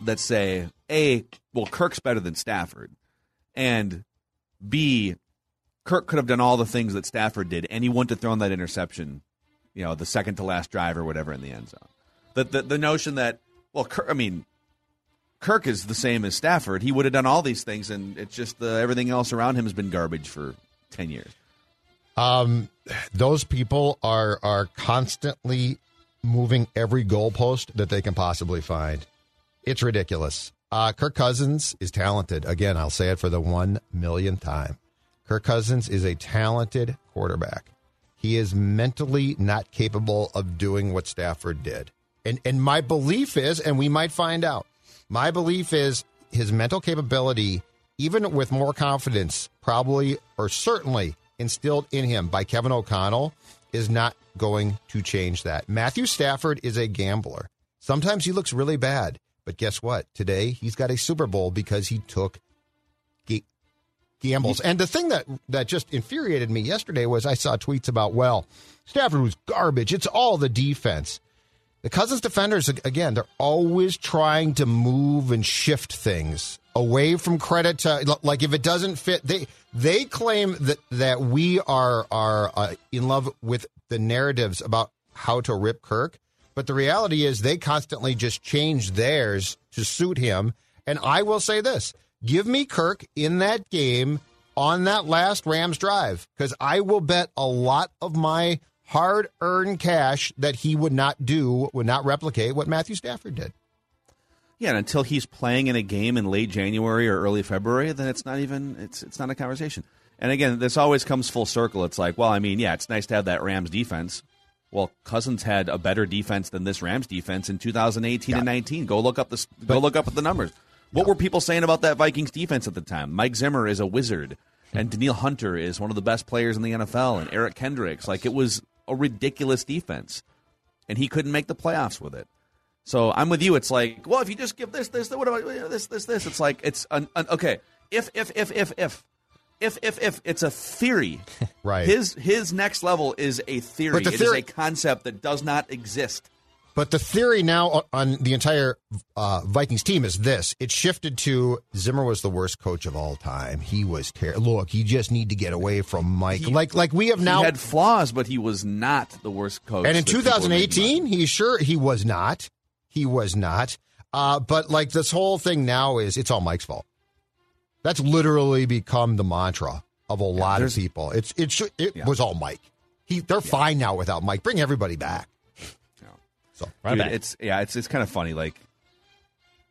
that say, A, well, Kirk's better than Stafford, and B, Kirk could have done all the things that Stafford did, and he wouldn't have thrown that interception, you know, the second to last drive or whatever in the end zone. The the, the notion that well, Kirk, I mean, Kirk is the same as Stafford. He would have done all these things, and it's just the, everything else around him has been garbage for ten years. Um, those people are are constantly moving every goalpost that they can possibly find. It's ridiculous. Uh, Kirk Cousins is talented. Again, I'll say it for the one millionth time. Kirk Cousins is a talented quarterback. He is mentally not capable of doing what Stafford did. And and my belief is, and we might find out, my belief is his mental capability, even with more confidence, probably or certainly instilled in him by Kevin O'Connell, is not going to change that. Matthew Stafford is a gambler. Sometimes he looks really bad, but guess what? Today he's got a Super Bowl because he took gambles. And the thing that that just infuriated me yesterday was I saw tweets about, well, Stafford was garbage. It's all the defense. The Cousins defenders, again, they're always trying to move and shift things away from credit to like if it doesn't fit. They they claim that that we are are uh, in love with the narratives about how to rip Kirk, but the reality is they constantly just change theirs to suit him. And I will say this: give me Kirk in that game on that last Rams drive because I will bet a lot of my hard earned cash that he would not do, would not replicate what Matthew Stafford did. Yeah, and until he's playing in a game in late January or early February, then it's not even it's it's not a conversation. And again, this always comes full circle. It's like, well, I mean, yeah, it's nice to have that Rams defense. Well, Cousins had a better defense than this Rams defense in 2018 yeah. and 19. Go look up the go look up at the numbers. What were people saying about that Vikings defense at the time? Mike Zimmer is a wizard, and Danielle Hunter is one of the best players in the NFL, and Eric Kendricks. Like it was a ridiculous defense, and he couldn't make the playoffs with it. So I'm with you. It's like, well, if you just give this, this, what about this, this, this? It's like it's an, an, okay. If, if, if, if, if, if, if, if it's a theory, [laughs] right? His his next level is a theory. The theory- it is a concept that does not exist. But the theory now on the entire uh, Vikings team is this: it shifted to Zimmer was the worst coach of all time. He was terrible. Look, you just need to get away from Mike. He, like, like we have now had flaws, but he was not the worst coach. And in 2018, he sure he was not. He was not. Uh, but like this whole thing now is it's all Mike's fault. That's literally become the mantra of a yeah, lot of people. It's it it yeah. was all Mike. He they're yeah. fine now without Mike. Bring everybody back. So right Dude, it's yeah, it's it's kind of funny. Like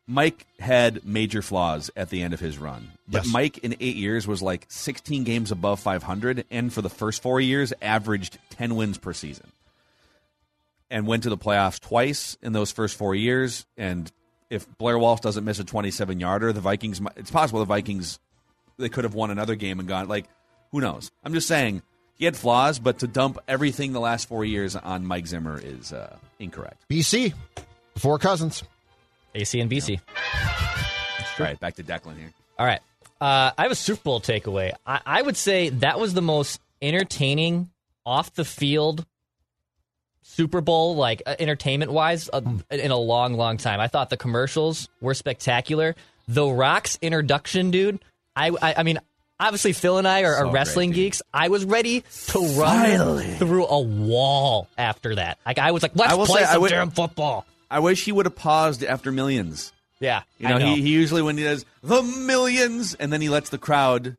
Mike had major flaws at the end of his run, but yes. Mike in eight years was like 16 games above 500, and for the first four years, averaged 10 wins per season, and went to the playoffs twice in those first four years. And if Blair Walsh doesn't miss a 27 yarder, the Vikings, it's possible the Vikings they could have won another game and gone like, who knows? I'm just saying he had flaws, but to dump everything the last four years on Mike Zimmer is uh, incorrect. BC, four cousins. AC and BC. All right, back to Declan here. All right. Uh, I have a Super Bowl takeaway. I, I would say that was the most entertaining off the field Super Bowl, like uh, entertainment wise, uh, in a long, long time. I thought the commercials were spectacular. The Rock's introduction, dude. I, I, I mean, obviously Phil and I are, so are wrestling great, geeks. I was ready to run Finally. through a wall after that. Like I was like, let's play say, some would, damn football. I wish he would have paused after millions. Yeah, you know, know. He, he usually when he does the millions and then he lets the crowd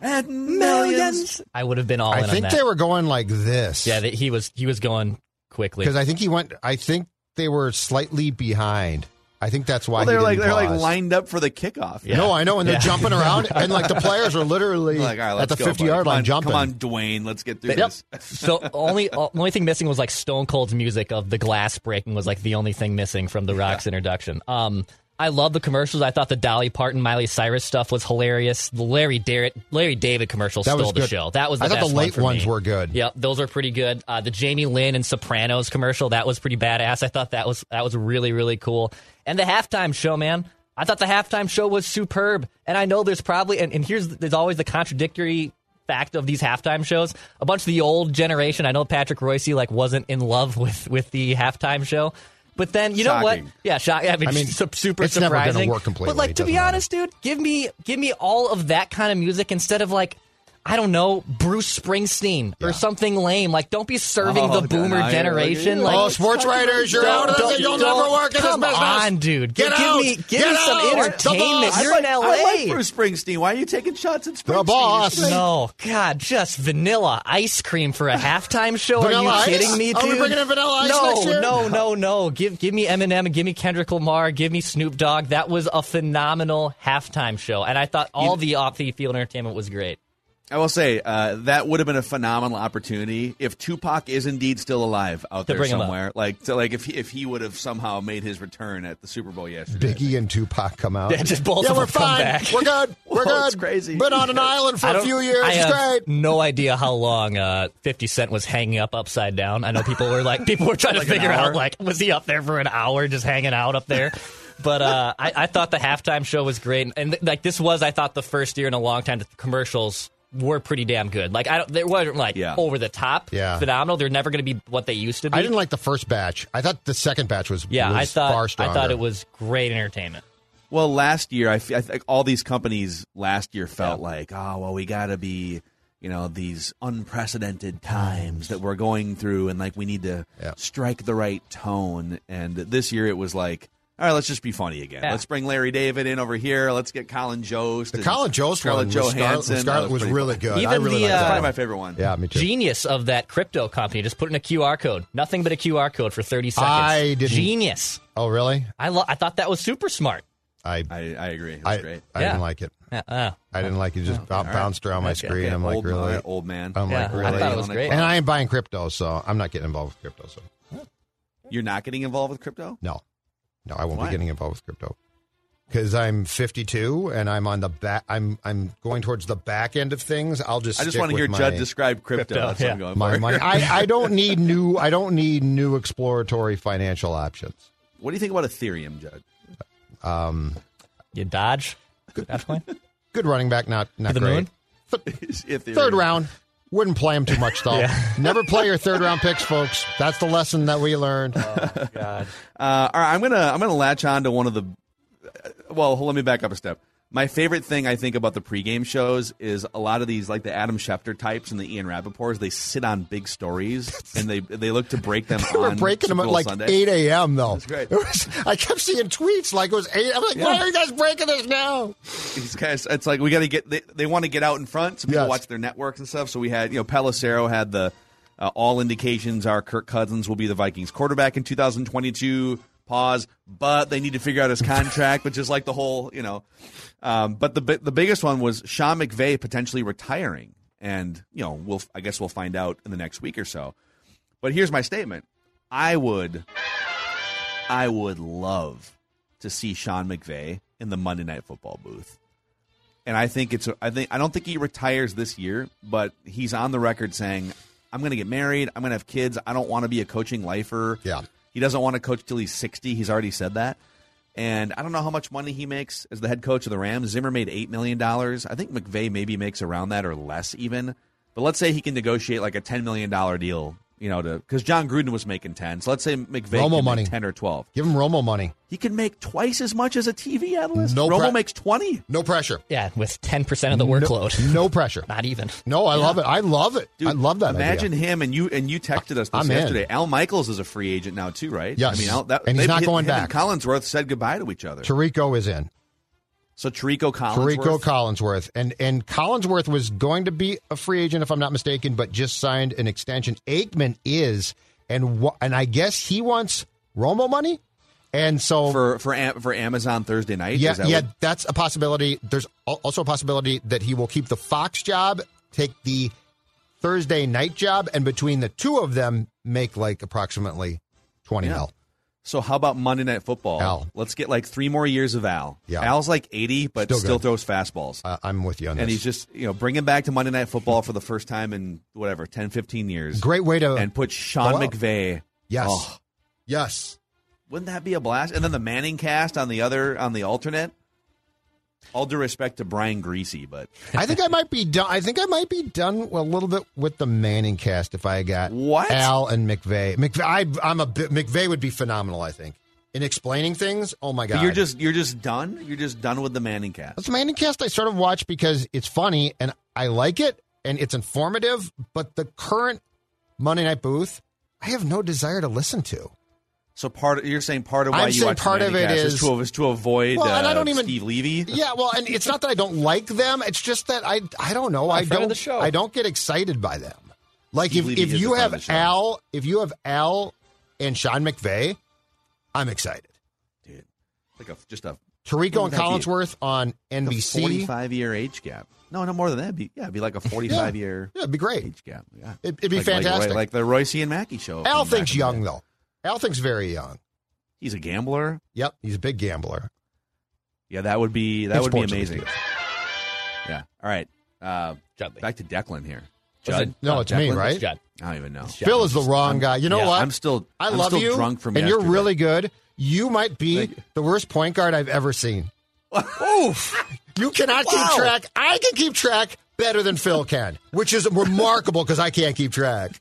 and millions. I would have been all. I think they were going like this. Yeah, he was. He was going quickly because I think he went. I think they were slightly behind. I think that's why well, they're like they're like lined up for the kickoff. Yeah. No, I know, and they're yeah. [laughs] jumping around, and like the players are literally like, at the fifty yard line jumping. Come on, Dwayne, let's get through yep. this. [laughs] so only only thing missing was like Stone Cold's music of the glass breaking was like the only thing missing from the Rock's yeah. introduction. Um, I love the commercials. I thought the Dolly Parton, Miley Cyrus stuff was hilarious. The Larry Darrett, Larry David commercial that stole the show. That was the I thought the late one ones me. were good. Yep, those were pretty good. Uh, the Jamie Lynn and Sopranos commercial that was pretty badass. I thought that was that was really really cool. And the halftime show, man. I thought the halftime show was superb. And I know there's probably and, and here's there's always the contradictory fact of these halftime shows. A bunch of the old generation. I know Patrick Reusse like wasn't in love with with the halftime show. But then you know what? Yeah, shock. I mean, I mean super it's surprising. Never gonna work completely. But like to be matter. honest, dude, give me give me all of that kind of music instead of like I don't know, Bruce Springsteen or something lame. Like, don't be serving oh, the boomer generation. Like, oh, sports writers, you're out of this. You'll never work in this business. Come on, dude. Get give, out. me, give Get me some out. entertainment. You're like, in LA. I like Bruce Springsteen. Why are you taking shots at Springsteen? The boss. No, God, just vanilla ice cream for a halftime show. are you ice? kidding me, dude? Are we bringing in vanilla ice no, next year? No, no, no. Give, give me Eminem, give me Kendrick Lamar, give me Snoop Dogg. That was a phenomenal halftime show, and I thought all you, the off the field entertainment was great. I will say uh, that would have been a phenomenal opportunity if Tupac is indeed still alive out To there bring him up. somewhere. Like, to, like if he, if he would have somehow made his return at the Super Bowl yesterday. Biggie and Tupac come out. Yeah, just both yeah, of we're them come fine. back. We're good. [laughs] We're Whoa, good. it's crazy. Been on an [laughs] island for a few years. I it's have great. no idea how long uh, 50 Cent was hanging up upside down. I know people were like, people were trying [laughs] Like to figure out, like, was he up there for an hour just hanging out up there? But uh, I, I thought the halftime show was great, and like this was, I thought, the first year in a long time that the commercials were pretty damn good. Like I don't, they weren't like Yeah. over the top, Yeah. phenomenal. They're never going to be what they used to be. I didn't like the first batch. I thought the second batch was Yeah, was I thought far I thought it was great entertainment. Well, last year, I, f- I think all these companies last year felt like, oh, well, we got to be, you know, these unprecedented times that we're going through, and like we need to Yeah. strike the right tone. And this year, it was like, all right, let's just be funny again. Yeah. Let's bring Larry David in over here. Let's get Colin Jost. The Colin Jost Scarlett one with Scarlett, Johansson. Scarlett was pretty really good. Even I really the, liked uh, that Probably my favorite one. Yeah, me too. Genius of that crypto company just put in a QR code. Nothing but a QR code for 30 seconds. I didn't- Genius. Oh, really? I lo- I thought that was super smart. I I, I agree. It was I, great. I Yeah. didn't like it. Yeah, uh, I didn't like it. Just bou- All right. bounced around my Okay, screen. okay. I'm like, old, really? all right, old man. I'm Yeah, like, I thought it was great. And I ain't buying crypto, so I'm not getting involved with crypto. So You're not getting involved with crypto? no, no, I won't Why? be getting involved with crypto because I'm 52 and I'm on the back. I'm I'm going towards the back end of things. I'll just I just want to hear with Judd describe crypto. Crypto, That's what I'm yeah. going my for. money. I, I don't need [laughs] new. I don't need new exploratory financial options. what do you think about Ethereum, Judd? Um, you dodge. That's [laughs] fine. good running back, not not the great. moon? [laughs] Ethereum. Third round. Wouldn't play him too much though. [laughs] Yeah. Never play your third round picks, folks. That's the lesson that we learned. God. Uh, all right, I'm gonna I'm gonna latch on to one of the. Well, let me back up a step. My favorite thing I think about the pregame shows is a lot of these, like the Adam Schefter types and the Ian Rapoports, they sit on big stories [laughs] and they they look to break them. [laughs] We were on breaking them at like Sunday. 8 a.m. though. That's great. [laughs] It was, I kept seeing tweets like it was 8. I'm like, why are you guys breaking this now? These guys, it's like we got to get. They, they want to get out in front so people Yes. watch their networks and stuff. So we had, you know, Pelissero had the uh, all indications are Kirk Cousins will be the Vikings quarterback in 2022. Pause, but they need to figure out his contract, which is like the whole, you know. Um, but the the biggest one was Sean McVay potentially retiring, and you know, we'll I guess we'll find out in the next week or so. But here's my statement: I would, I would love to see Sean McVay in the Monday Night Football booth and I think it's I think I don't think he retires this year, but he's on the record saying, "I'm going to get married. I'm going to have kids. I don't want to be a coaching lifer." Yeah. he doesn't want to coach till he's 60. He's already said that, and I don't know how much money he makes as the head coach of the Rams. Zimmer made eight million dollars. I think McVay maybe makes around that or less even. But let's say he can negotiate like a ten million dollar deal, you know, to because Jon Gruden was making ten. So let's say McVay Romo can money. make ten or twelve. Give him Romo money. He can make twice as much as a TV analyst. No Romo pre- makes twenty. No pressure. Yeah, with 10% of the workload. No, [laughs] no pressure. Not even. No, I love it. I love it. Dude, I love that Imagine idea. him and you and you texted us this I'm in. yesterday. Al Michaels is a free agent now too, right? Yes. I mean, Al, that, And he's they've- not him- going him and back. Collinsworth said goodbye to each other. Tirico is in. So Tirico Collinsworth. Tirico Collinsworth. And and Collinsworth was going to be a free agent, if I'm not mistaken, but just signed an extension. Aikman is, and wha- and I guess he wants Romo money. And so for for for Amazon Thursday night. Yeah, Is that yeah, what- that's a possibility. There's also a possibility that he will keep the Fox job, take the Thursday night job, and between the two of them, make like approximately twenty Yeah. mil. So how about Monday Night Football? Al. Let's get like three more years of Al. Yeah. Al's like eighty, but Still still, throws fastballs. Uh, I'm with you on and this. he's just you know bring him back to Monday Night Football for the first time in whatever 10, 15 years. Great way to and put Sean. McVay. Yes, Oh, yes. wouldn't that be a blast? And then the Manning cast on the other on the alternate. All due respect to Brian Griese, but I think I might be done. I think I might be done a little bit with the Manning cast if I got What? Al and McVay. McVay, I, I'm a bit, McVay would be phenomenal. I think in explaining things. Oh my god, But you're just you're just done. You're just done with the Manning cast. That's Manning Cast I sort of watch because it's funny and I like it and it's informative, but the current Monday Night Booth, I have no desire to listen to. So part of, you're saying part of why I'm you saying watch part of it cast is- to, is to avoid Well, and I uh, don't even- Steve Levy. Yeah, well, and it's not that I don't like them, it's just that I I don't know, I don't. I don't get excited by them. Like Steve if, Levy if you a friend of have. Al, if you have Al and Sean McVay, I'm excited. Dude, like a just a Tirico and that'd be- Collinsworth on NBC. 45 year age gap. No, no more than that. It'd be, yeah, it'd be like a 45 year Yeah, it'd be great. age gap. Yeah. It- it'd be like- fantastic. Like, like the Reusse and Mackey show. Al thinks young though. Al thinks very young. He's a gambler. Yep, he's a big gambler. Yeah, that would be that Big would be amazing. Yeah. All right. Uh, Judley. back to Declan here. Judd. it- No, it's me, Declan? right? Judd. I don't even know. Phil is the wrong guy. You know yeah, what? I'm still. I I'm love still you, Drunk from and you're really good. You might be Thank you. the worst point guard I've ever seen. [laughs] Oof! You cannot keep track. I can keep track better than Phil can, which is remarkable because I can't keep track.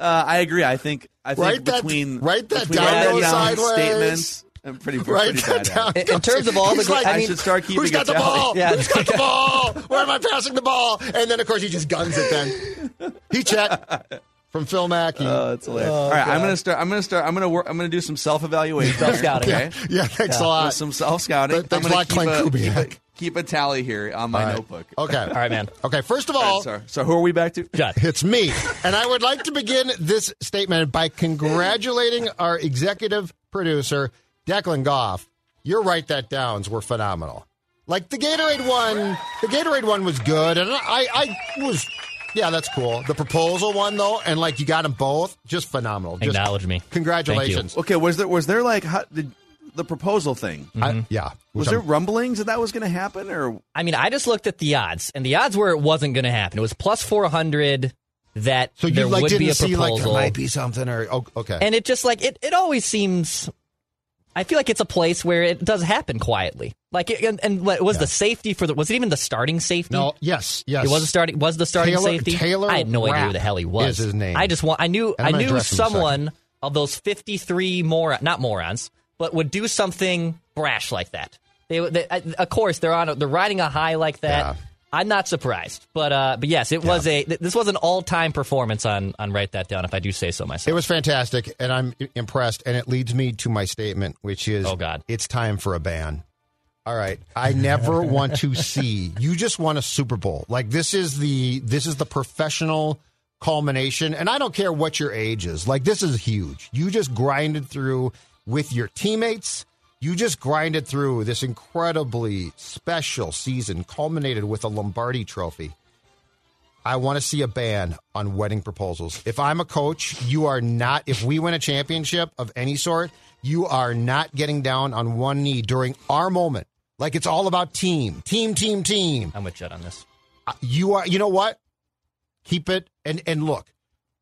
Uh, I agree. I think. I think Write that- between write that between down, writing go down sideways. statements. I'm pretty, Right pretty bad down. at it. In- in terms of all the He's gr- like, I I should start keeping Who's got the ball? Yeah. Who's got the ball? Where am I passing the ball? And then, of course, he just guns it. Then [laughs] he checked from Phil Mackey. Oh, that's hilarious. All right, I'm gonna start. I'm gonna start. I'm gonna work. I'm gonna do some self evaluation. Self-scouting. Okay. [laughs] yeah, thanks a Uh, lot. some self scouting. Th- thanks a lot, Klint keep, Kubiak. A, keep a tally here on my All right. notebook. Okay. [laughs] All right, man. Okay. First of All all, right, sorry. So who are we back to? Judd. [laughs] It's me. And I would like to begin this statement by congratulating our executive producer, Declan Goff. Your write that downs were phenomenal. Like the Gatorade one, the Gatorade one was good, and I, I was, yeah, that's cool. The proposal one though, and like you got them both, just phenomenal. Just Acknowledge me. Congratulations. Okay, was there was there like how, did, the proposal thing? Mm-hmm. I, yeah. Was there rumblings that that was going to happen, or I mean, I just looked at the odds, and the odds were it wasn't going to happen. It was plus 400 that So you there like would didn't be a see like proposal. there might be something or oh, okay. and it just like, it, it always seems. I feel like it's a place where it does happen quietly. Like, it, and, and what was the safety for the? Was it even the starting safety? no, yes, yes. It was a starting. Was the starting Taylor- safety? Taylor I had no idea who the hell he was. is his name. I just want. I knew. And I knew address him in a someone of those fifty-three more, not morons, but would do something brash like that. They, they uh, of course, they're on. A, they're riding a high like that. Yeah. I'm not surprised, but uh, but yes, it was a. This was an all-time performance on on write that down. If I do say so myself. It was fantastic, and I'm impressed. And it leads me to my statement, which is, Oh, God. it's time for a ban." All right, I never [laughs] want to see you just won a Super Bowl. Like this is the this is the professional culmination, and I don't care what your age is. Like this is huge. You just grinded through with your teammates. You just grinded through this incredibly special season, culminated with a Lombardi Trophy. I want to see a ban on wedding proposals. If I'm a coach, you are not, if we win a championship of any sort, you are not getting down on one knee during our moment. Like it's all about team, team, team, team. I'm with Judd on this. Uh, You are, you know what? Keep it. And, and look,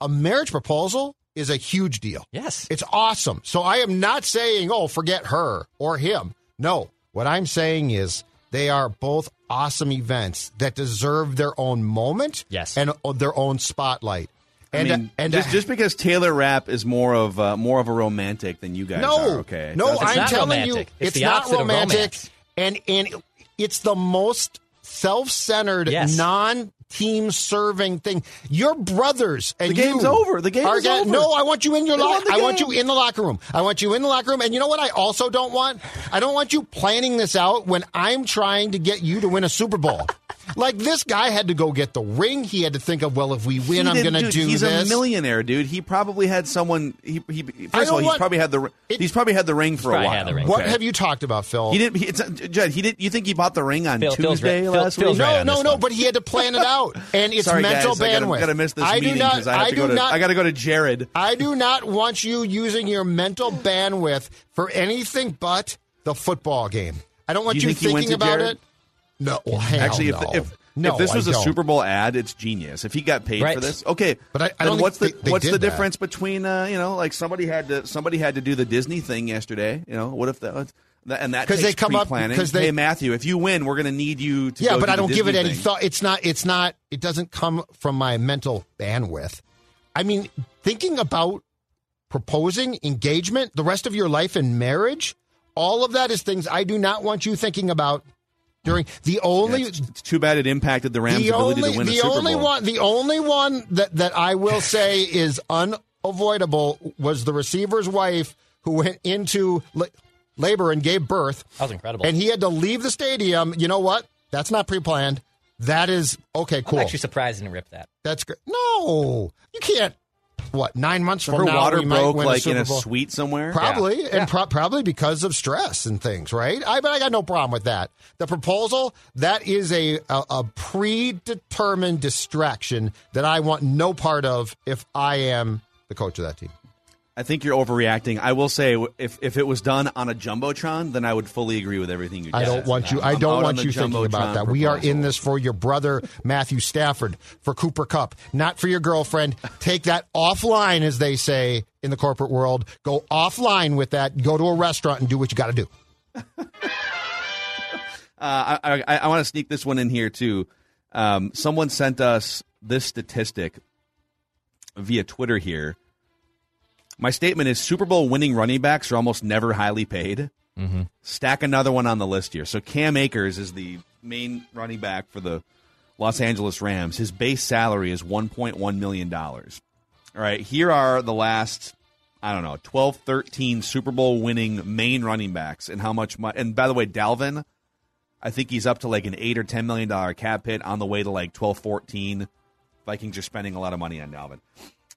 a marriage proposal is a huge deal. Yes. It's awesome. So I am not saying, oh, forget her or him. No. What I'm saying is they are both awesome events that deserve their own moment Yes. and uh, their own spotlight. And, I mean, and just just because Taylor Rapp is more of uh, more of a romantic than you guys no, are. Okay, no, That's- It's I'm not telling you, romantic. It's it's, not romantic, and and it's the most self-centered, Yes. Non-team serving thing. Your brothers and The game's you over. The game's get- over. No, I want you in your locker. I want you in the locker room. I want you in the locker room. And you know what? I also don't want. I don't want you planning this out when I'm trying to get you to win a Super Bowl. [laughs] like this guy had to go get the ring. He had to think of well, if we win, I'm going to do- do He's this. a millionaire, dude. He probably had someone. He, he first of all, he's what- probably had the. It- he's probably had the ring for a while. ring. What okay? have you talked about, Phil? He didn't. He, it's, Judd, he didn't. You think he bought the ring on Phil- Tuesday right. Phil- last Phil's week? right No, on no, no. one. But he had to plan it out, [laughs] and it's Sorry, mental guys, I gotta, miss this I meeting do not. because I have I to do go to. not. I got to go to Jared. [laughs] I do not want you using your mental bandwidth for anything but the football game. I don't want you you, think thinking about Jared? it. No, well, Actually, if no. if, no, if this was a don't. Super Bowl ad, it's genius. If he got paid Right. for this, okay. But I- I don't what's the they- they what's the that. difference between uh, you know like somebody had to somebody had to do the Disney thing yesterday. You know what if that was. that- And that 'Cause takes they come up- pre-planning. 'cause they- hey Matthew, if you win, we're going to need you to. Yeah, but I don't give it Disney any thought. It's not. It's not. It doesn't come from my mental bandwidth. I mean, thinking about proposing, engagement, the rest of your life in marriage, all of that is things I do not want you thinking about during the only Yeah, it's, it's too bad it impacted the Rams' the ability only to win the a Super only Bowl. one the only one that that I will [laughs] say is unavoidable was the receiver's wife who went into la- labor and gave birth. That was incredible. And he had to leave the stadium. You know what? That's not pre-planned. That is okay. Cool. I'm actually surprised he didn't rip that. That's great. No, you can't. What nine months So from her now water we might broke win like a in a suite somewhere. Probably, Yeah. and pro- probably because of stress and things, right? I but I got no problem with that. The proposal that is a a, a predetermined distraction that I want no part of if I am the coach of that team. I think you're overreacting. I will say, if if it was done on a jumbotron, then I would fully agree with everything you. I don't said. want you. I I'm don't want you thinking about that. We are in this for your brother Matthew Stafford, for Cooper Kupp, not for your girlfriend. Take that offline, as they say in the corporate world. Go offline with that. Go to a restaurant and do what you got to do. [laughs] Uh, I, I, I want to sneak this one in here too. Um, someone sent us this statistic via Twitter here. My statement is Super Bowl winning running backs are almost never highly paid. Mm-hmm. Stack another one on the list here. So Cam Akers is the main running back for the Los Angeles Rams. His base salary is $1.1 million. All right, here are the last, I don't know, 12, 13 Super Bowl winning main running backs and how much money. And by the way, Dalvin, I think he's up to like an 8 or $10 million cap hit on the way to like 12, 14. Vikings are spending a lot of money on Dalvin.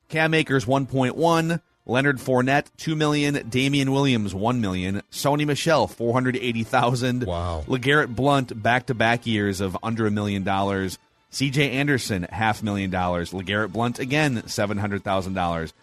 Cam Akers 1.1, Leonard Fournette 2 million, Damien Williams 1 million, Sony Michel 480,000. Wow. LeGarrette Blunt back-to-back years of under a million dollars. CJ Anderson half million dollars. LeGarrette Blunt again $700,000.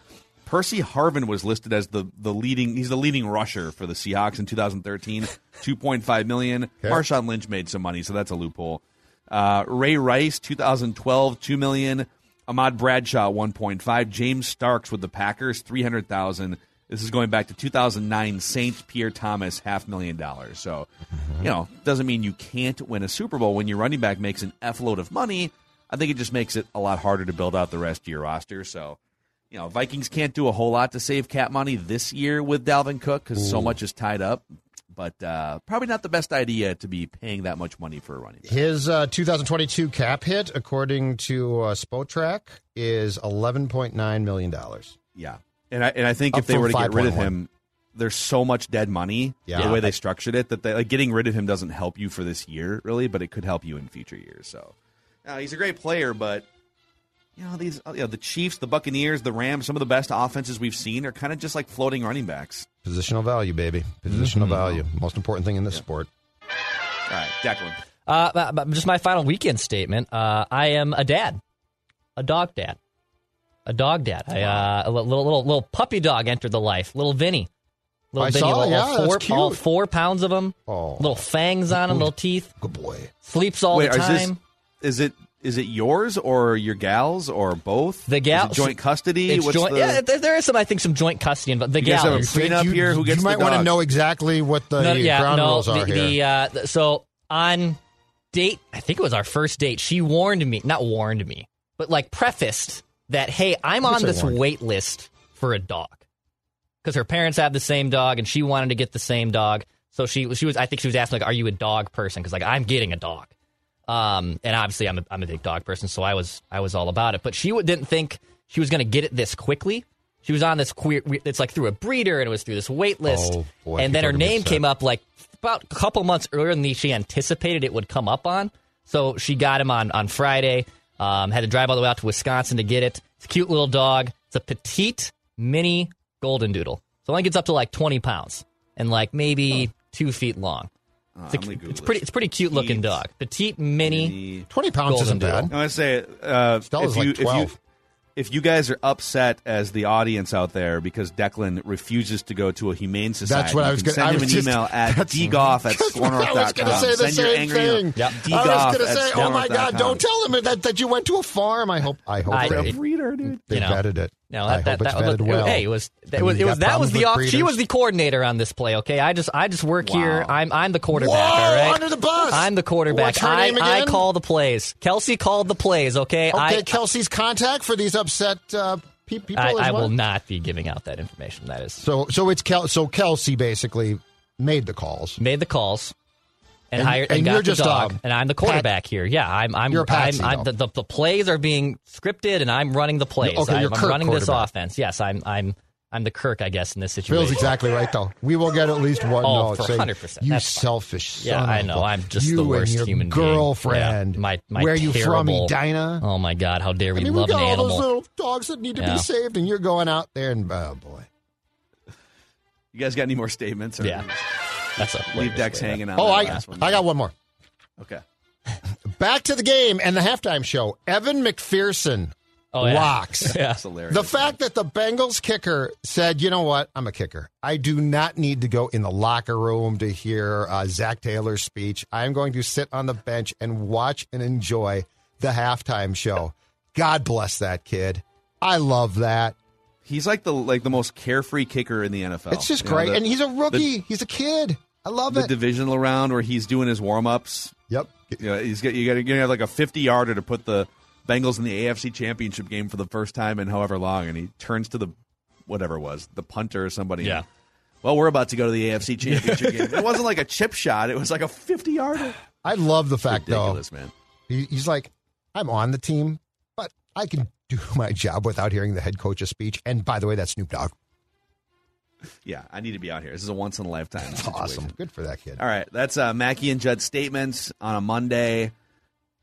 Percy Harvin was listed as the the leading he's the leading rusher for the Seahawks in 2013, [laughs] 2.5 million. Okay. Marshawn Lynch made some money, so that's a loophole. Uh, Ray Rice, 2012, 2 million. Ahmad Bradshaw, 1.5. James Starks with the Packers, 300,000. This is going back to 2009. Saint Pierre Thomas, half million dollars. So, you know, doesn't mean you can't win a Super Bowl when your running back makes an F load of money. I think it just makes it a lot harder to build out the rest of your roster. So, you know, Vikings can't do a whole lot to save cap money this year with Dalvin Cook because so much is tied up. But uh, probably not the best idea to be paying that much money for a running back. His uh, 2022 cap hit, according to uh, Spotrac, is 11.9 million dollars. Yeah, and I and I think Up if they were to get rid of him, there's so much dead money. Yeah. the way they structured it that they, like getting rid of him doesn't help you for this year really, but it could help you in future years. So, he's a great player, but you know these you know, the Chiefs, the Buccaneers, the Rams, some of the best offenses we've seen are kind of just like floating running backs. Positional value, baby. Positional Mm-hmm. value. Most important thing in this sport. All right, Declan. Uh, but- but just my final weekend statement. Uh, I am a dad, a dog dad, a dog dad. I, uh, a little little little puppy dog entered the life. Little Vinny. Little I Vinny, saw, all, yeah, all that's four, cute. all four pounds of him. Oh. Little fangs on him, little teeth. Good boy. Sleeps all Wait, the is this time. is it is it yours or your gals or both? The Is gal it joint custody. It's What's joint, the, yeah, there, there is some. I think some joint custody. But the You guys have a gals. Up you, here. Who gets you the might want to know exactly what the no, yeah, ground no, rules the, are here. the uh, so on date, I think it was our first date. She warned me, not warned me, but like prefaced that, hey, I'm on this warned. wait list for a dog because her parents have the same dog and she wanted to get the same dog. So she she was, I think she was asking like, are you a dog person? Because like I'm getting a dog. Um, and obviously I'm a, I'm a big dog person, so I was I was all about it. But she w- didn't think she was going to get it this quickly. She was on this queer. It's like through a breeder, and it was through this wait list. Oh, boy, and then her are gonna be name came up like about a couple months earlier than she anticipated it would come up on. So she got him on on Friday. Um, had to drive all the way out to Wisconsin to get it. It's a cute little dog. It's a petite mini golden doodle. So it only gets up to like 20 pounds and like maybe two feet long. It's, a- I'm gonna it's pretty. this. It's pretty cute looking dog. Petite mini. mini- 20 pounds Golden isn't doodle. bad. I want to say, uh, Stella's if like you, 12. If you, if you guys are upset as the audience out there because Declan refuses to go to a humane society, That's what I was gonna- send him an just- email at that's- dgoff at [laughs] That's what I was going to say the Send same thing. Yep. I was going to say, oh my God, SKORNorth.com. don't tell him that, that you went to a farm. I hope I hope I- they, it- breeder, dude. they you know. vetted it. No, I that, that, that look, well. Hey, it was I it mean, was it was that was the off, she was the coordinator on this play. Okay, I just I just work here. I'm I'm the quarterback. Whoa, all right, under the bus. I'm the quarterback. What's her I I call the plays. Kelsey called the plays. Okay, Okay, I Kelsey's contact for these upset uh, pe- people I, I well? will not be giving out that information. That is So, so it's Kel- so Kelsey basically made the calls. made the calls. And, And- hired and and, you're the just, dog, um, and I'm the quarterback here. Yeah, I'm. I'm. You're a patsy, I'm, I'm the, the, the plays are being scripted, and I'm running the plays. Okay, I'm, you're I'm Kirk running this offense. Yes, I'm. I'm. I'm the Kirk, I guess, in this situation. Phil's exactly right, though. We will get at least one Oh, note for 100%. You That's fine. selfish Yeah, I know. a- I'm just you the and worst your human being. girlfriend. Yeah. My, my Where are you from, Edina? Oh my God! How dare we I mean, love we an got all animal? those little dogs that need to Yeah. be saved, and you're going out there and, oh, boy. You guys got any more statements? Or Yeah. That's a leave decks hanging out. Oh, I, last one? I got one more. Okay. [laughs] Back to the game and the halftime show. Evan McPherson Oh, yeah. rocks. [laughs] Yeah. That's hilarious. The fact that the Bengals kicker said, you know what, I'm a kicker. I do not need to go in the locker room to hear uh, Zac Taylor's speech. I'm going to sit on the bench and watch and enjoy the halftime show. God bless that kid. I love that. He's like the like the most carefree kicker in the NFL. It's just You know, great. the- and he's a rookie. he's a kid. I love the it. divisional round where he's doing his warm ups. yep. You know, he's got you got to have like a fifty yarder to put the Bengals in the AFC Championship game for the first time in however long, and he turns to the whatever it was the punter or somebody. Yeah. Well, we're about to go to the AFC Championship game. It wasn't like a chip shot; it was like a fifty yarder. I love the fact, Ridiculous, though. man. He, he's like, I'm on the team, but I can do [laughs] my job without hearing the head coach's speech. And by the way, that's Snoop Dogg. Yeah, I need to be out here. This is a once in a lifetime. Awesome. Good for that kid. All right, that's uh, Mackey and Judd statements on a Monday.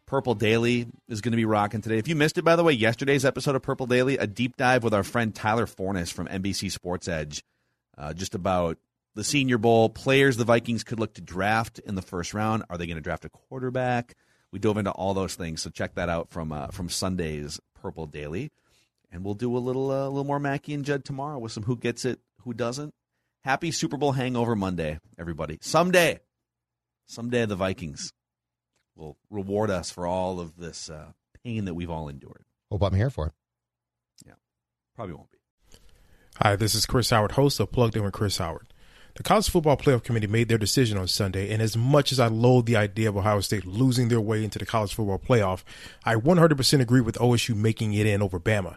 Purple Daily is going to be rocking today. If you missed it, by the way, yesterday's episode of Purple Daily, a deep dive with our friend Tyler Forness from NBC Sports Edge, uh, just about the Senior Bowl players the Vikings could look to draft in the first round. Are they going to draft a quarterback? We dove into all those things, so check that out from uh, from Sunday's Purple Daily, and we'll do a little uh, a little more Mackey and Judd tomorrow with some who gets it, who doesn't. Happy Super Bowl hangover Monday, everybody. Someday, someday the Vikings will reward us for all of this uh, pain that we've all endured. Hope I'm here for it. Yeah, probably won't be. Hi, this is Chris Howard, host of Plugged In with Chris Howard. The College Football Playoff Committee made their decision on Sunday, and as much as I loathe the idea of Ohio State losing their way into the College Football Playoff, I 100% agree with OSU making it in over Bama.